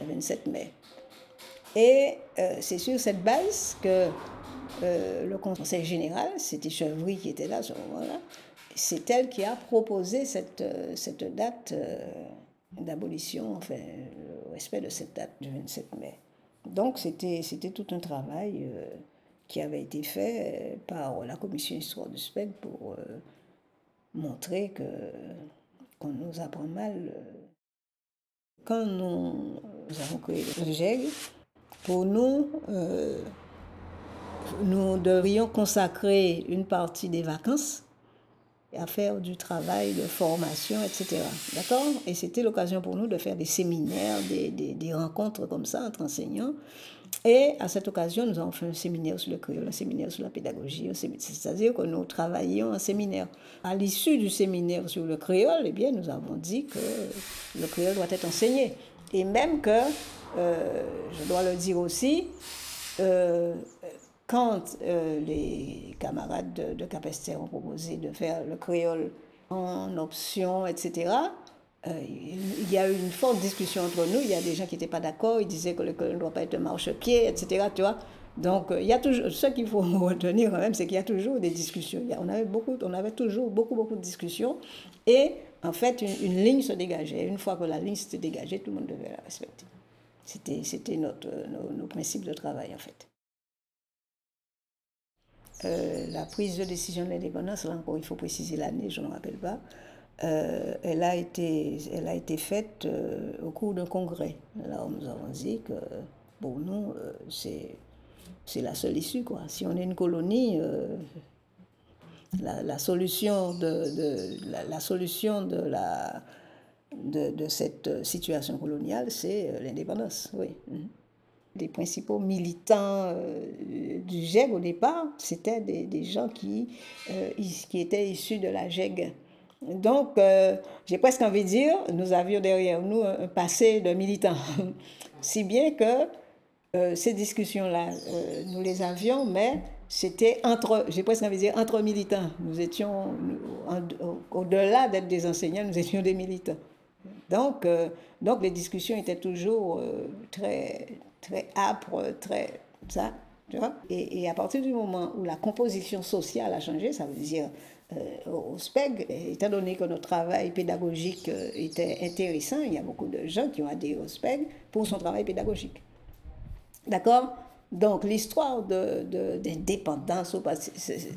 27 mai. Et euh, c'est sur cette base que euh, le Conseil général, c'était Chevry qui était là à ce moment-là, c'est elle qui a proposé cette, euh, date d'abolition, enfin, le respect de cette date du 27 mai. Donc c'était tout un travail qui avait été fait par la commission histoire du SPEC pour montrer que qu'on nous apprend mal. Euh, quand nous, avons créé le GEG, pour nous, euh, nous devrions consacrer une partie des vacances à faire du travail de formation, etc. D'accord? Et c'était l'occasion pour nous de faire des séminaires, des, des, des rencontres comme ça entre enseignants et à cette occasion, nous avons fait un séminaire sur le créole, un séminaire sur la pédagogie, c'est-à-dire que nous travaillions en séminaire. À l'issue du séminaire sur le créole, eh bien, nous avons dit que le créole doit être enseigné. Et même que, euh, je dois le dire aussi, euh, quand euh, les camarades de, de Capester ont proposé de faire le créole en option, etc., euh, il y a eu une forte discussion entre nous. Il y a des gens qui n'étaient pas d'accord. Ils disaient que l'école ne doit pas être marche-pied, etc. Tu vois Donc, euh, il y a toujours, ce qu'il faut *laughs* retenir quand même, c'est qu'il y a toujours des discussions. on, avait beaucoup, on avait toujours beaucoup, beaucoup de discussions. Et en fait, une, ligne se dégageait. Une fois que la ligne s'était dégagée, tout le monde devait la respecter. C'était, c'était notre, nos, nos, principes de travail, en fait. Euh, la prise de décision de l'indépendance, là encore, il faut préciser l'année, je ne me rappelle pas. Euh, elle, a été, elle a été faite euh, au cours d'un congrès. Là, nous avons dit que pour nous, euh, c'est, c'est la seule issue. Quoi. Si on est une colonie, la, solution de, de la, solution de, la, de, cette situation coloniale, c'est l'indépendance. Oui. Mhm. Les principaux militants du GEG au départ, c'était des, gens qui, qui étaient issus de la GEG. Donc, euh, j'ai presque envie de dire, nous avions derrière nous un passé de militants. *laughs* si bien que euh, ces discussions-là, euh, nous les avions, mais c'était entre, j'ai presque envie de dire, entre militants. Nous étions, au-delà d'être des enseignants, nous étions des militants. Donc, donc les discussions étaient toujours très, très âpres, très. Ça? Et, à partir du moment où la composition sociale a changé, ça veut dire au SPEG, étant donné que notre travail pédagogique euh, était intéressant, il y a beaucoup de gens qui ont adhéré au SPEG pour son travail pédagogique. D'accord? Donc l'histoire de, de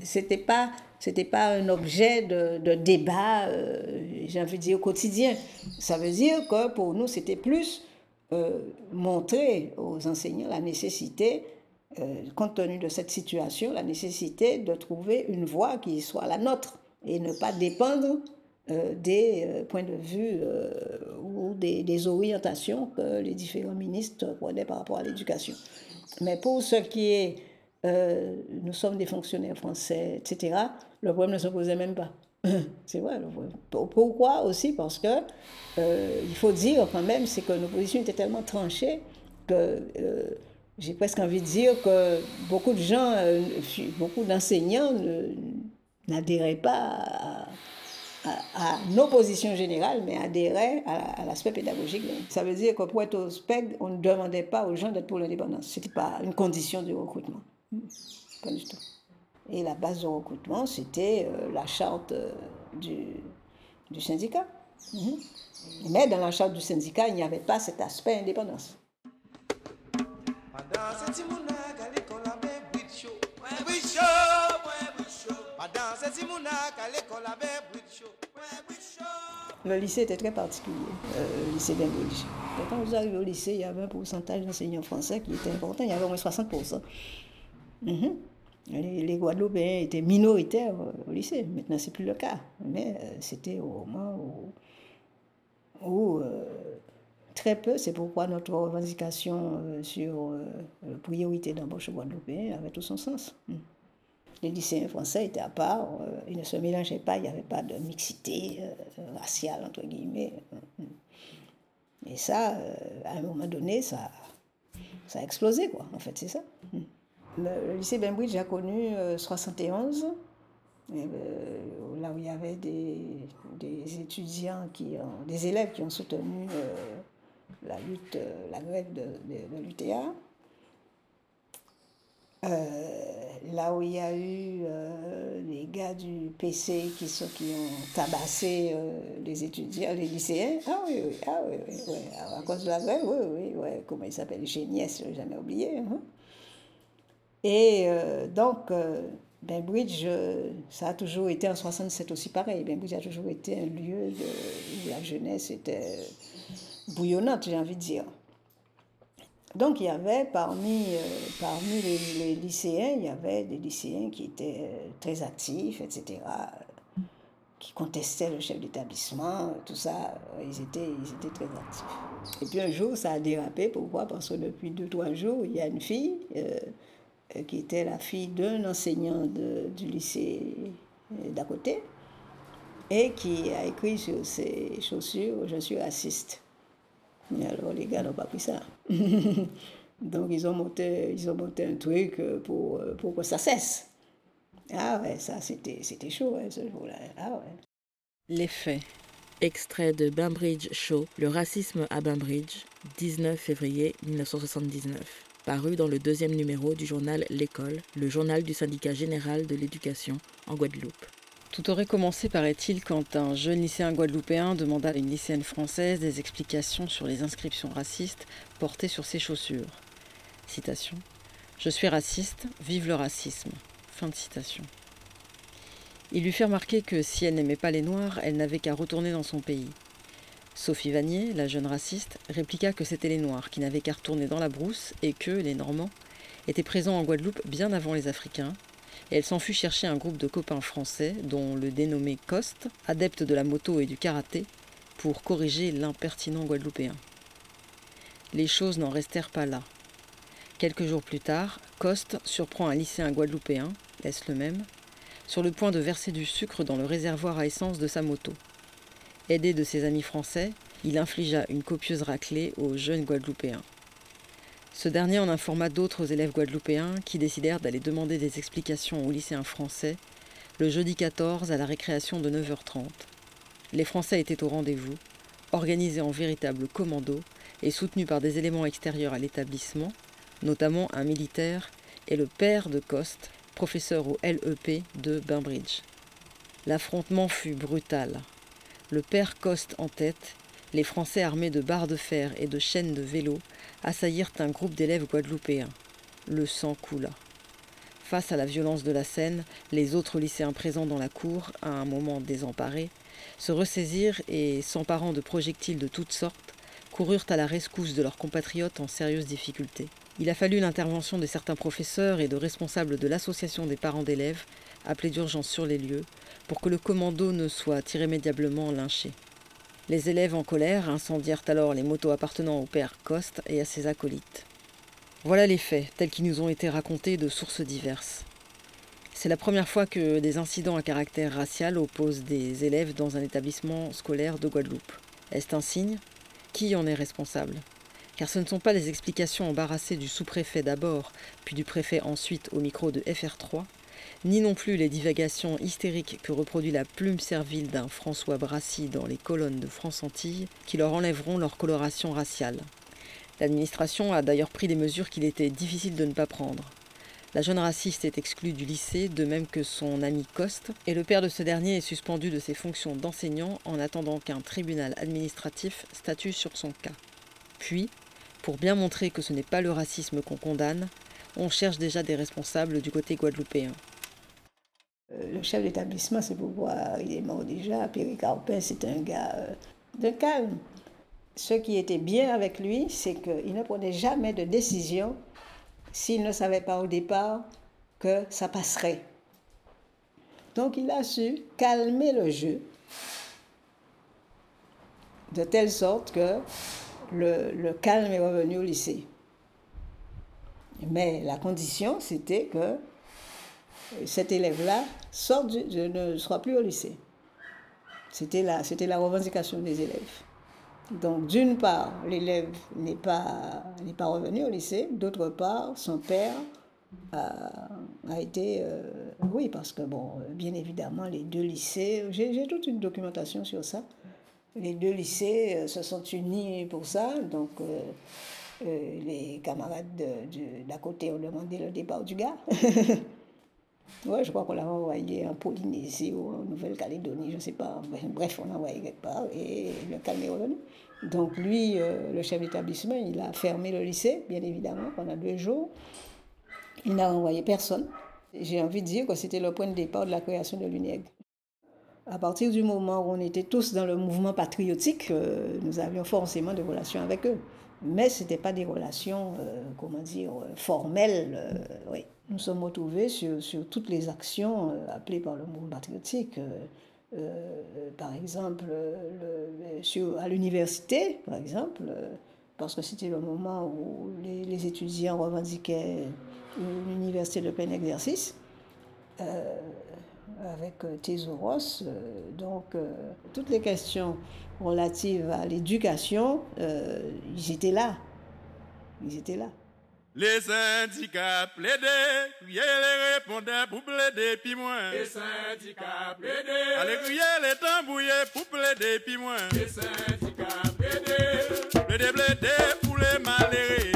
c'était pas c'était pas un objet de, de débat, euh, j'ai envie de dire, au quotidien. Ça veut dire que pour nous, c'était plus montrer aux enseignants la nécessité euh, compte tenu de cette situation, la nécessité de trouver une voie qui soit la nôtre et ne pas dépendre euh, des euh, points de vue ou des, orientations que les différents ministres prenaient par rapport à l'éducation. Mais pour ce qui est, nous sommes des fonctionnaires français, etc., le problème ne se posait même pas. *coughs* c'est vrai. Pourquoi aussi? Parce que il faut dire quand même, c'est que nos positions étaient tellement tranchées que j'ai presque envie de dire que beaucoup de gens, euh, beaucoup d'enseignants n'adhéraient pas à, nos positions générales, mais adhéraient à, l'aspect pédagogique. Ça veut dire que pour être au SPEG, on ne demandait pas aux gens d'être pour l'indépendance. Ce n'était pas une condition du recrutement. Pas du tout. Et la base du recrutement, c'était euh, la charte euh, du, syndicat. Mhm. Mais dans la charte du syndicat, il n'y avait pas cet aspect indépendance. Le lycée était très particulier, euh, le lycée d'Embridge. Quand vous arrivez au lycée, il y avait un pourcentage d'enseignants français qui était important, il y avait au moins 60%. Mhm. Les, Guadeloupéens étaient minoritaires au lycée, maintenant c'est plus le cas, mais euh, c'était au moment où, euh, très peu, c'est pourquoi notre revendication sur la priorité d'embauche guadeloupéen avait tout son sens. Mhm les lycéens français étaient à part, euh, ils ne se mélangeaient pas, il n'y avait pas de mixité euh, raciale, entre guillemets. Et ça, euh, à un moment donné, ça, a explosé, quoi, en fait, c'est ça. Le, lycée Bainbridge a connu 71, là où il y avait des, étudiants, qui ont, des élèves qui ont soutenu la lutte, la grève de, de, l'UTA. Euh, là où il y a eu euh, les gars du PC qui, sont, qui ont tabassé euh, les étudiants, les lycéens. Ah oui, oui, ah oui, oui, à cause de la grève, oui, oui, oui. Comment il s'appelle Géniès, je n'ai jamais oublié. Hein. Et donc, Bainbridge, ça a toujours été en 67 aussi pareil. Bainbridge a toujours été un lieu où la jeunesse était bouillonnante, j'ai envie de dire. Donc il y avait parmi, euh, parmi les, lycéens, il y avait des lycéens qui étaient euh, très actifs, etc., qui contestaient le chef d'établissement, tout ça, ils étaient, ils étaient très actifs. Et puis un jour, ça a dérapé, pourquoi? Parce que depuis deux, trois jours, il y a une fille euh, qui était la fille d'un enseignant du lycée d'à côté, et qui a écrit sur ses chaussures, je suis raciste. Mais alors les gars n'ont pas pris ça. *laughs* Donc ils ont, monté, ils ont monté un truc pour, pour que ça cesse. Ah ouais, ça c'était, c'était chaud hein, ce jour-là. Ah ouais. Les faits. Extrait de Bainbridge Show, Le racisme à Bainbridge, 19 février 1979. Paru dans le deuxième numéro du journal L'école, le journal du syndicat général de l'éducation en Guadeloupe. Tout aurait commencé, paraît-il, quand un jeune lycéen guadeloupéen demanda à une lycéenne française des explications sur les inscriptions racistes portées sur ses chaussures. Citation. Je suis raciste, vive le racisme. Fin de citation. Il lui fit remarquer que si elle n'aimait pas les Noirs, elle n'avait qu'à retourner dans son pays. Sophie Vanier, la jeune raciste, répliqua que c'était les Noirs qui n'avaient qu'à retourner dans la brousse et que les Normands étaient présents en Guadeloupe bien avant les Africains et elle s'en fut chercher un groupe de copains français, dont le dénommé Coste, adepte de la moto et du karaté, pour corriger l'impertinent guadeloupéen. Les choses n'en restèrent pas là. Quelques jours plus tard, Coste surprend un lycéen guadeloupéen, est-ce le même, sur le point de verser du sucre dans le réservoir à essence de sa moto. Aidé de ses amis français, il infligea une copieuse raclée au jeune guadeloupéen. Ce dernier en informa d'autres élèves guadeloupéens qui décidèrent d'aller demander des explications aux lycéens français le jeudi 14 à la récréation de 9h30. Les Français étaient au rendez-vous, organisés en véritable commando et soutenus par des éléments extérieurs à l'établissement, notamment un militaire et le père de Coste, professeur au LEP de Bainbridge. L'affrontement fut brutal. Le père Coste en tête, les Français armés de barres de fer et de chaînes de vélo assaillirent un groupe d'élèves guadeloupéens. Le sang coula. Face à la violence de la scène, les autres lycéens présents dans la cour, à un moment désemparés, se ressaisirent et, s'emparant de projectiles de toutes sortes, coururent à la rescousse de leurs compatriotes en sérieuse difficulté. Il a fallu l'intervention de certains professeurs et de responsables de l'association des parents d'élèves, appelés d'urgence sur les lieux, pour que le commando ne soit irrémédiablement lynché. Les élèves en colère incendièrent alors les motos appartenant au père Coste et à ses acolytes. Voilà les faits, tels qu'ils nous ont été racontés de sources diverses. C'est la première fois que des incidents à caractère racial opposent des élèves dans un établissement scolaire de Guadeloupe. Est-ce un signe? Qui en est responsable? Car ce ne sont pas les explications embarrassées du sous-préfet d'abord, puis du préfet ensuite au micro de FR3, ni non plus les divagations hystériques que reproduit la plume servile d'un François Brassy dans les colonnes de France Antilles qui leur enlèveront leur coloration raciale. L'administration a d'ailleurs pris des mesures qu'il était difficile de ne pas prendre. La jeune raciste est exclue du lycée, de même que son ami Coste, et le père de ce dernier est suspendu de ses fonctions d'enseignant en attendant qu'un tribunal administratif statue sur son cas. Puis, Pour bien montrer que ce n'est pas le racisme qu'on condamne, on cherche déjà des responsables du côté guadeloupéen. Euh, le chef d'établissement, c'est pourquoi il est mort déjà. Pierre Carpin, c'est un gars euh, de calme. Ce qui était bien avec lui, c'est qu'il ne prenait jamais de décision s'il ne savait pas au départ que ça passerait. Donc il a su calmer le jeu de telle sorte que le, calme est revenu au lycée. Mais la condition, c'était que cet élève-là sorte, ne soit plus au lycée. C'était la, c'était la revendication des élèves. Donc, d'une part, l'élève n'est pas, n'est pas revenu au lycée, d'autre part, son père a, été. Euh, oui, parce que, bon, bien évidemment, les deux lycées, j'ai, toute une documentation sur ça. Les deux lycées euh, se sont unis pour ça, donc euh, les camarades d'à côté ont demandé le départ du gars. *laughs* Ouais, je crois qu'on l'a envoyé en Polynésie ou en Nouvelle-Calédonie, je ne sais pas. Bref, on l'a envoyé quelque part et le revenu. Donc lui, euh, le chef d'établissement, il a fermé le lycée, bien évidemment, pendant deux jours. Il n'a envoyé personne. J'ai envie de dire que c'était le point de départ de la création de l'UNEG. À partir du moment où on était tous dans le mouvement patriotique, euh, nous avions forcément des relations avec eux. Mais ce n'étaient pas des relations, euh, comment dire, formelles. oui. Nous sommes retrouvés sur, sur toutes les actions appelées par le mouvement patriotique. Euh, par exemple, le, à l'université, par exemple, euh, parce que c'était le moment où les, étudiants revendiquaient une université de plein exercice, euh, avec Thésaurus. donc, toutes les questions relatives à l'éducation, ils étaient là. Ils étaient là. Les syndicats plaidaient, criez les répondants pour plaider puis moins. Les syndicats plaidaient, allez crier les tambouillés pour plaider puis moins. Les syndicats plaidaient, plaider, plaider pour les malheureux.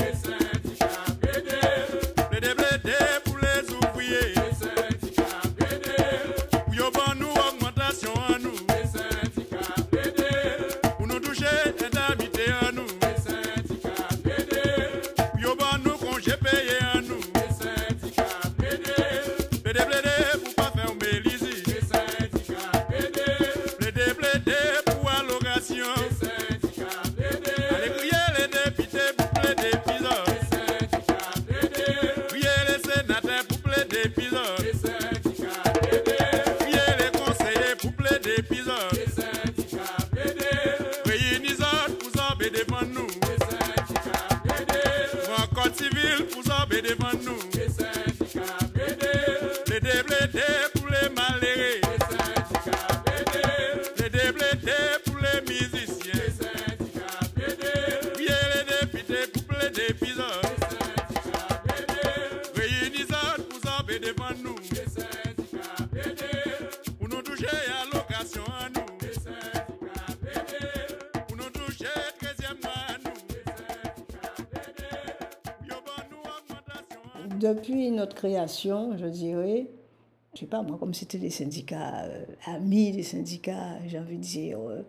Depuis notre création, je dirais, je sais pas moi, comme c'était des syndicats euh, amis, des syndicats, j'ai envie de dire, euh,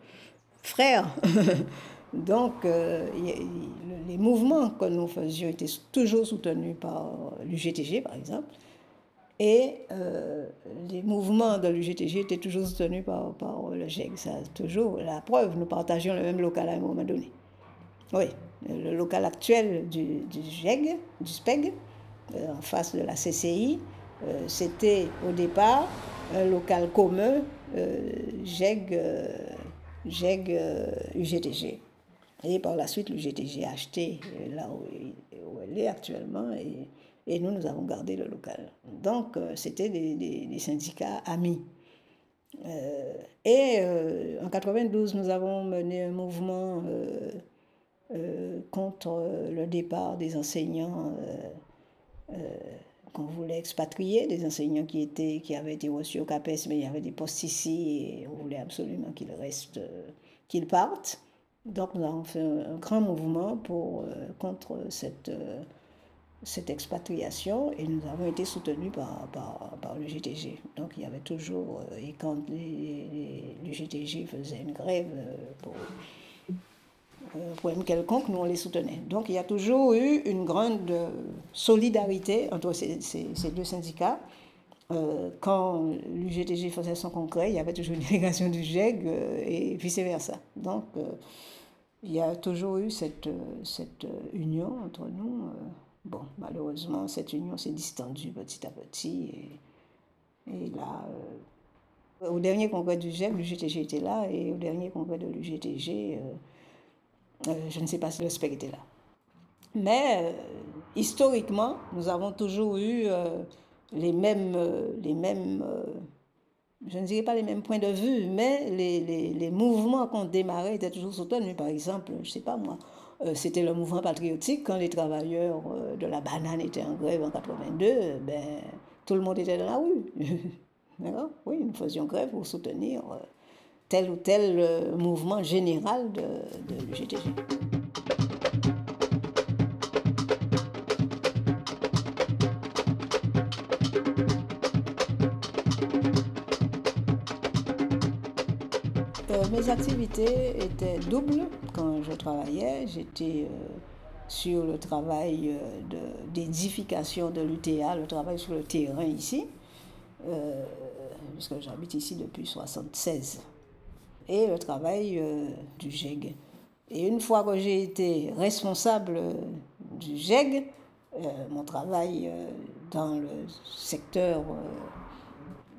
frères. *laughs* Donc, euh, les mouvements que nous faisions étaient toujours soutenus par l'UGTG, par exemple. Et les mouvements de l'UGTG étaient toujours soutenus par, le GEG. Ça, toujours la preuve, nous partagions le même local à un moment donné. Oui, le local actuel du, du GEG, du SPEG, en face de la CCI. Euh, c'était au départ un local commun, euh, GEG, GEG UGTG. Et par la suite, l'UGTG a acheté là où, elle est actuellement et, nous, nous avons gardé le local. Donc, c'était des, syndicats amis. et en 92, nous avons mené un mouvement contre le départ des enseignants euh, qu'on voulait expatrier, des enseignants qui, étaient, qui avaient été reçus au CAPES, mais il y avait des postes ici et on voulait absolument qu'ils restent, euh, qu'ils partent. Donc nous avons fait un, grand mouvement pour, euh, contre cette, cette expatriation et nous avons été soutenus par, par, par, le GTG. Donc il y avait toujours, et quand le GTG faisait une grève pour un problème quelconque, nous on les soutenait. Donc il y a toujours eu une grande solidarité entre ces, deux syndicats. Euh, quand l'UGTG faisait son congrès, il y avait toujours une délégation du GEG euh, et vice-versa. Donc, euh, il y a toujours eu cette, union entre nous. bon, malheureusement, cette union s'est distendue petit à petit. Et, et là, au dernier congrès du GEG, l'UGTG était là, et au dernier congrès de l'UGTG, je ne sais pas si le SPEC était là. Mais historiquement, nous avons toujours eu les mêmes, euh, les mêmes euh, je ne dirais pas les mêmes points de vue, mais les, les, les mouvements qu'on démarrait étaient toujours soutenus. Par exemple, je ne sais pas moi, euh, c'était le mouvement patriotique quand les travailleurs de la banane étaient en grève en 82, ben, tout le monde était dans la rue. *laughs* Oui, nous faisions grève pour soutenir tel ou tel mouvement général de, de l'UGTG. mes activités étaient doubles quand je travaillais. J'étais euh, sur le travail euh, d'édification de, l'UTA, le travail sur le terrain ici, euh, puisque j'habite ici depuis 1976, et le travail du GEG. Et une fois que j'ai été responsable du GEG, mon travail dans le secteur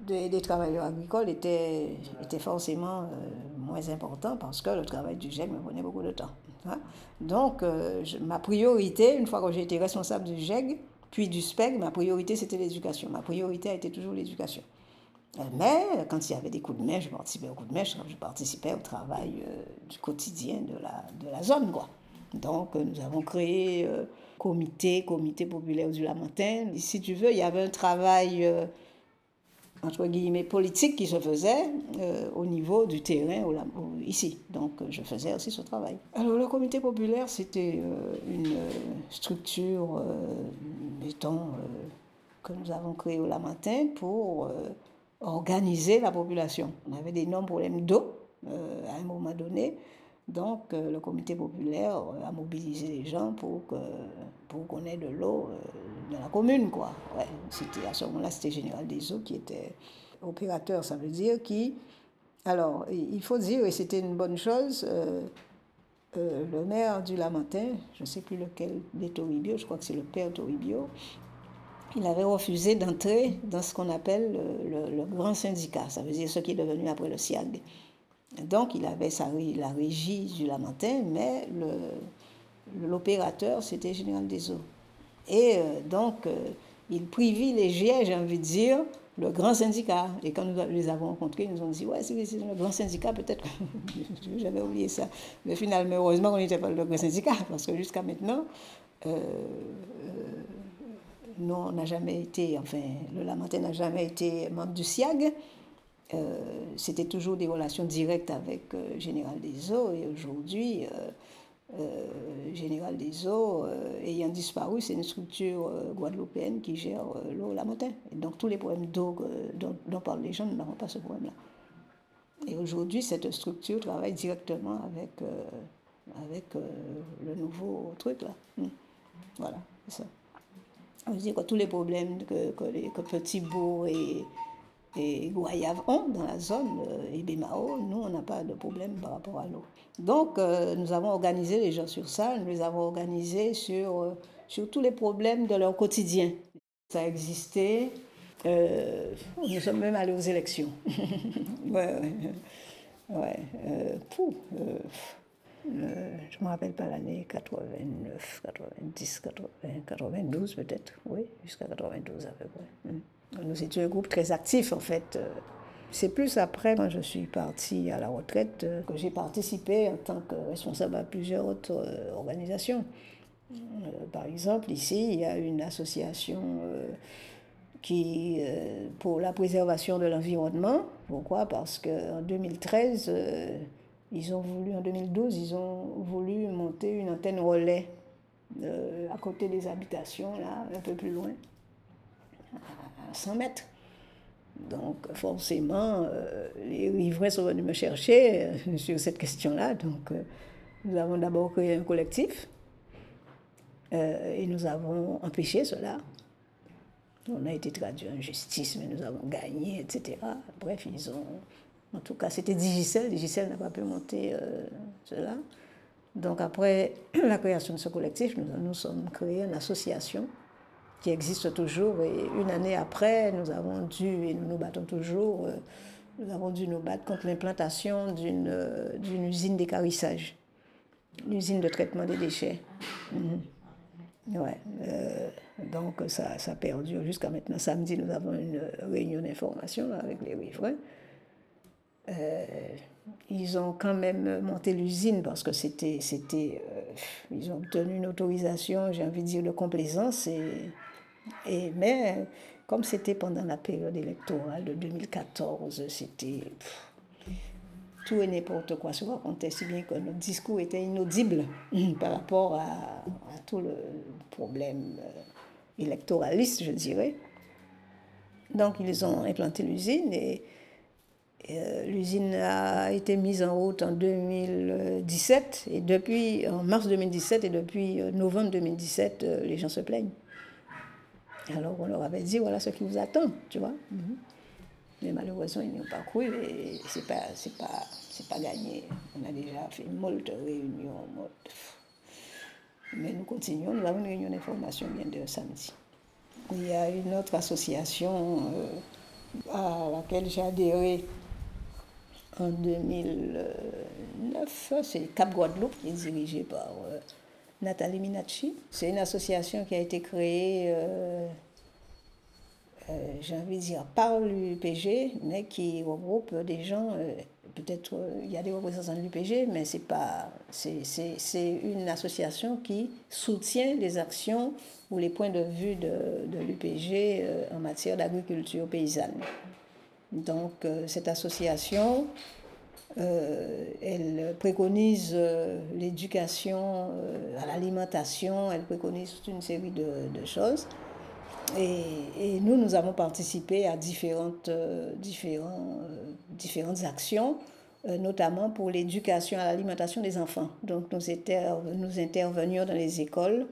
des, travailleurs agricoles était, était forcément moins important parce que le travail du GEG me prenait beaucoup de temps. Hein. Donc, euh, ma priorité, une fois que j'ai été responsable du GEG, puis du SPEG, ma priorité c'était l'éducation. Ma priorité a été toujours l'éducation. Euh, mais quand il y avait des coups de main, je participais aux coups de main, je participais au travail euh, du quotidien de la, de la zone. Quoi. Donc, nous avons créé comité, comité populaire du Lamentin. Si tu veux, il y avait un travail entre guillemets, politique qui se faisait euh, au niveau du terrain ici. Donc, euh, je faisais aussi ce travail. Alors, le comité populaire, c'était euh, une structure, mettons, que nous avons créée au Lamentin pour organiser la population. On avait d'énormes problèmes d'eau à un moment donné. Donc, euh, le comité populaire euh, a mobilisé les gens pour qu'on pour ait de l'eau euh, dans la commune. Quoi. Ouais, c'était, à ce moment-là, c'était Général des Eaux qui était opérateur, ça veut dire qui. Alors, il faut dire, et c'était une bonne chose, le maire du Lamentin, je ne sais plus lequel des Toribio, je crois que c'est le père Toribio, il avait refusé d'entrer dans ce qu'on appelle le, grand syndicat, ça veut dire ce qui est devenu après le SIAG. Donc, il avait sa, la régie du Lamentin, mais l'opérateur, c'était Général des. Et euh, donc, euh, il privilégiait, j'ai envie de dire, le grand syndicat. Et quand nous les avons rencontrés, ils nous ont dit Ouais, c'est le grand syndicat, peut-être que *laughs* j'avais oublié ça. Mais finalement, heureusement qu'on n'était pas le grand syndicat, parce que jusqu'à maintenant, euh, nous, on n'a jamais été, enfin, le Lamentin n'a jamais été membre du SIAG. Euh, c'était toujours des relations directes avec euh, Général des Eaux et aujourd'hui, euh, Général des Eaux ayant disparu, c'est une structure guadeloupéenne qui gère l'eau la montagne. Et donc tous les problèmes d'eau dont, parlent les gens, nous pas ce problème-là. Et aujourd'hui, cette structure travaille directement avec, avec le nouveau truc là. Hmm. Voilà, c'est ça. Je veux dire tous les problèmes que, que, les, Petit Beau et et ont dans la zone, euh, et Bemao, nous, on n'a pas de problème par rapport à l'eau. Donc, euh, nous avons organisé les gens sur ça, nous les avons organisés sur, euh, sur tous les problèmes de leur quotidien. Ça a existé. nous sommes même allés aux élections. *laughs* ouais, ouais. ouais je ne me rappelle pas l'année 89, 90, 92 peut-être, oui, jusqu'à 92 à peu près. Hmm. Nous étions un groupe très actif en fait. C'est plus après, quand je suis partie à la retraite, que j'ai participé en tant que responsable à plusieurs autres euh, organisations. Euh, par exemple, ici, il y a une association euh, qui, pour la préservation de l'environnement. Pourquoi? Parce qu'en 2013, ils ont voulu, en 2012, ils ont voulu monter une antenne relais à côté des habitations, là, un peu plus loin. 100 mètres. Donc forcément, euh, les riverains sont venus me chercher euh, sur cette question-là. Donc euh, nous avons d'abord créé un collectif euh, et nous avons empêché cela. On a été traduit en justice, mais nous avons gagné, etc. Bref, ils ont. En tout cas, c'était Digicel. Digicel n'a pas pu monter euh, cela. Donc, après *clears throat* la création de ce collectif, nous, nous sommes créés une association qui existe toujours. Et une année après, nous avons dû, et nous nous battons toujours, euh, nous avons dû nous battre contre l'implantation d'une euh, usine d'écarissage, l'usine de traitement des déchets. Mhm. Ouais, euh, donc ça, ça perdure jusqu'à maintenant. Samedi, nous avons une réunion d'information avec les riverains. Ils ont quand même monté l'usine parce que c'était, c'était, ils ont obtenu une autorisation, j'ai envie de dire, de complaisance et et, mais comme c'était pendant la période électorale de 2014, c'était tout et n'importe quoi se racontait, si bien que notre discours était inaudible *clears throat* par rapport à, à tout le problème euh, électoraliste, je dirais. Donc ils ont implanté l'usine et, euh, l'usine a été mise en route en 2017 et depuis en mars 2017 et depuis euh, novembre 2017 les gens se plaignent. Alors on leur avait dit, voilà ce qui vous attend, tu vois. Mhm. Mais malheureusement, ils n'ont pas cru et c'est pas, c'est pas, c'est pas gagné. On a déjà fait moult réunions, Mais nous continuons, nous avons une réunion d'information bien de samedi. Il y a une autre association euh, à laquelle j'ai adhéré en 2009, c'est Cap Guadeloupe, qui est dirigée par euh, Nathalie Minacci. C'est une association qui a été créée, euh, euh, j'ai envie de dire, par l'UPG, mais qui regroupe des gens, peut-être il y a des représentants de l'UPG, mais c'est pas, c'est une association qui soutient les actions ou les points de vue de l'UPG en matière d'agriculture paysanne. Donc cette association euh, elle préconise euh, l'éducation euh, à l'alimentation, elle préconise toute une série de, choses. Et, nous, nous avons participé à différentes, différentes actions, notamment pour l'éducation à l'alimentation des enfants. Donc nous, nous intervenions dans les écoles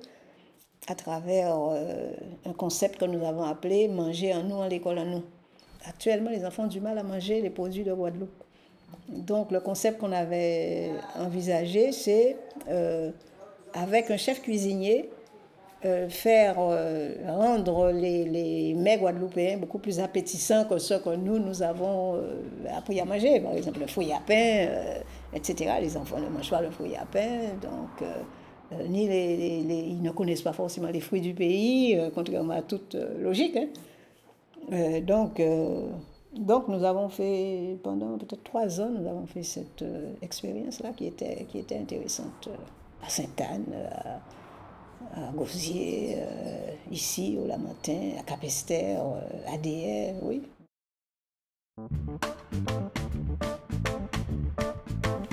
à travers un concept que nous avons appelé Manger en nous, en l'école en nous. Actuellement, les enfants ont du mal à manger les produits de Guadeloupe. Donc le concept qu'on avait envisagé, c'est euh, avec un chef cuisinier, euh, faire euh, rendre les, les mets guadeloupéens beaucoup plus appétissants que ceux que nous, nous avons appris à manger. Par exemple, le fruit à pain, etc. Les enfants ne mangent pas le fruit à pain, donc ni les, ils ne connaissent pas forcément les fruits du pays, contrairement à toute logique. Hein. Donc, donc nous avons fait, pendant peut-être trois ans, nous avons fait cette euh, expérience-là qui était, qui était intéressante euh, à Sainte-Anne, à, à euh, ici au Lamentin, à Capester, à DR, oui.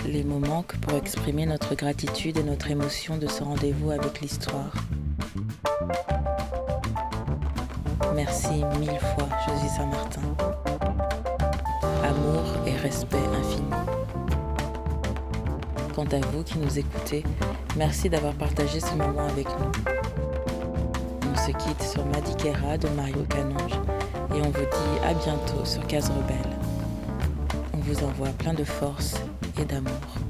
Les mots manquent pour exprimer notre gratitude et notre émotion de ce rendez-vous avec l'histoire. Merci mille fois, Josie Saint-Martin amour et respect infini. Quant à vous qui nous écoutez, merci d'avoir partagé ce moment avec nous. On se quitte sur Madikera de Mario Canonge et on vous dit à bientôt sur Case Rebelle. On vous envoie plein de force et d'amour.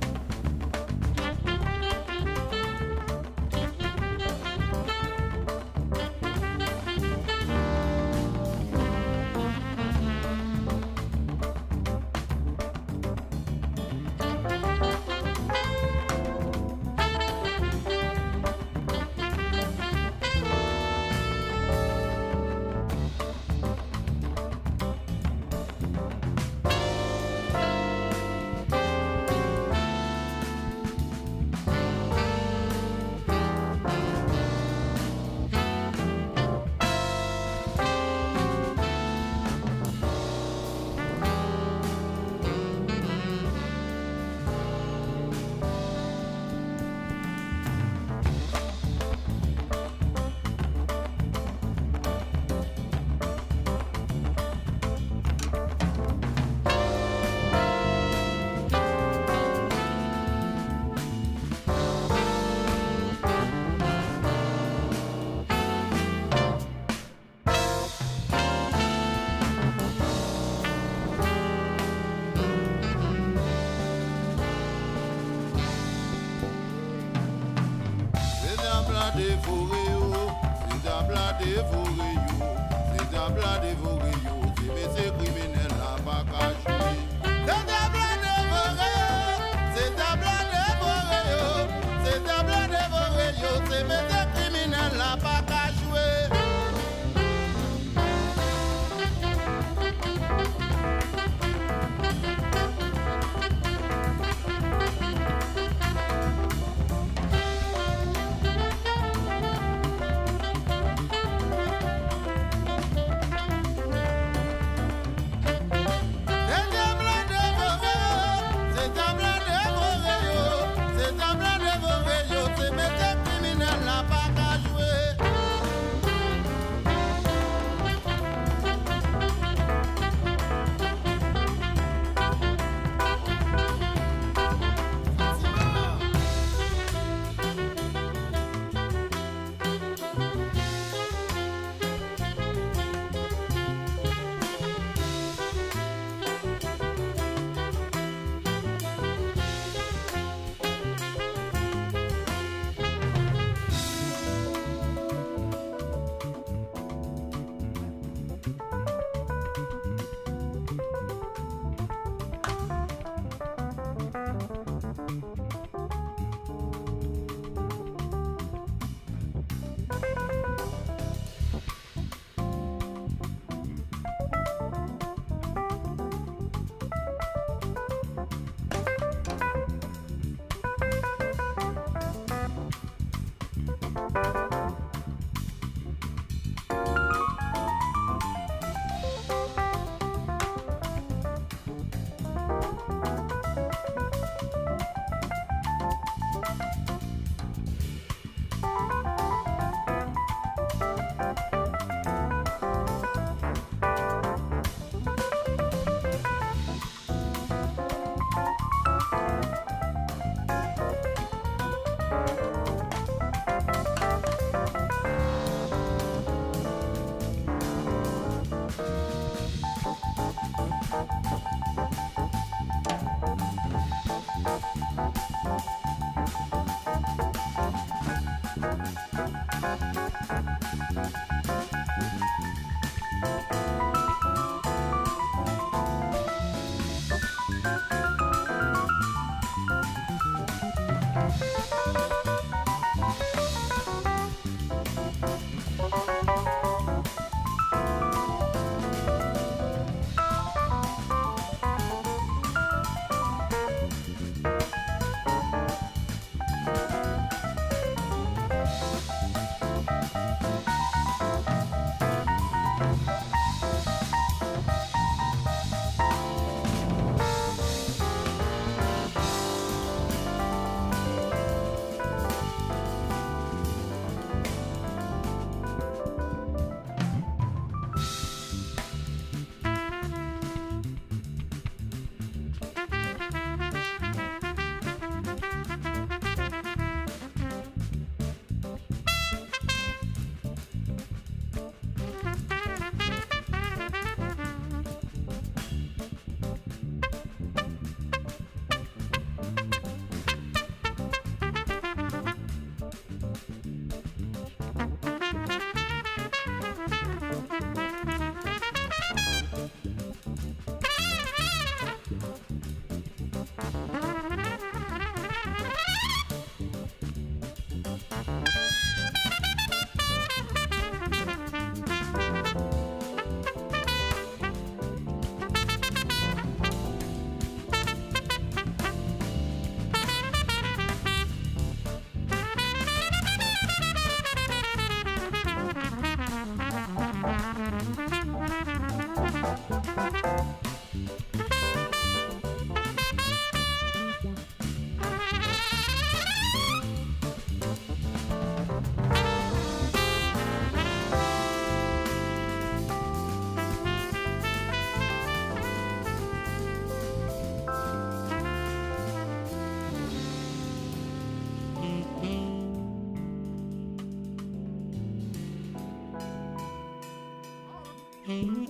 Mm-hmm.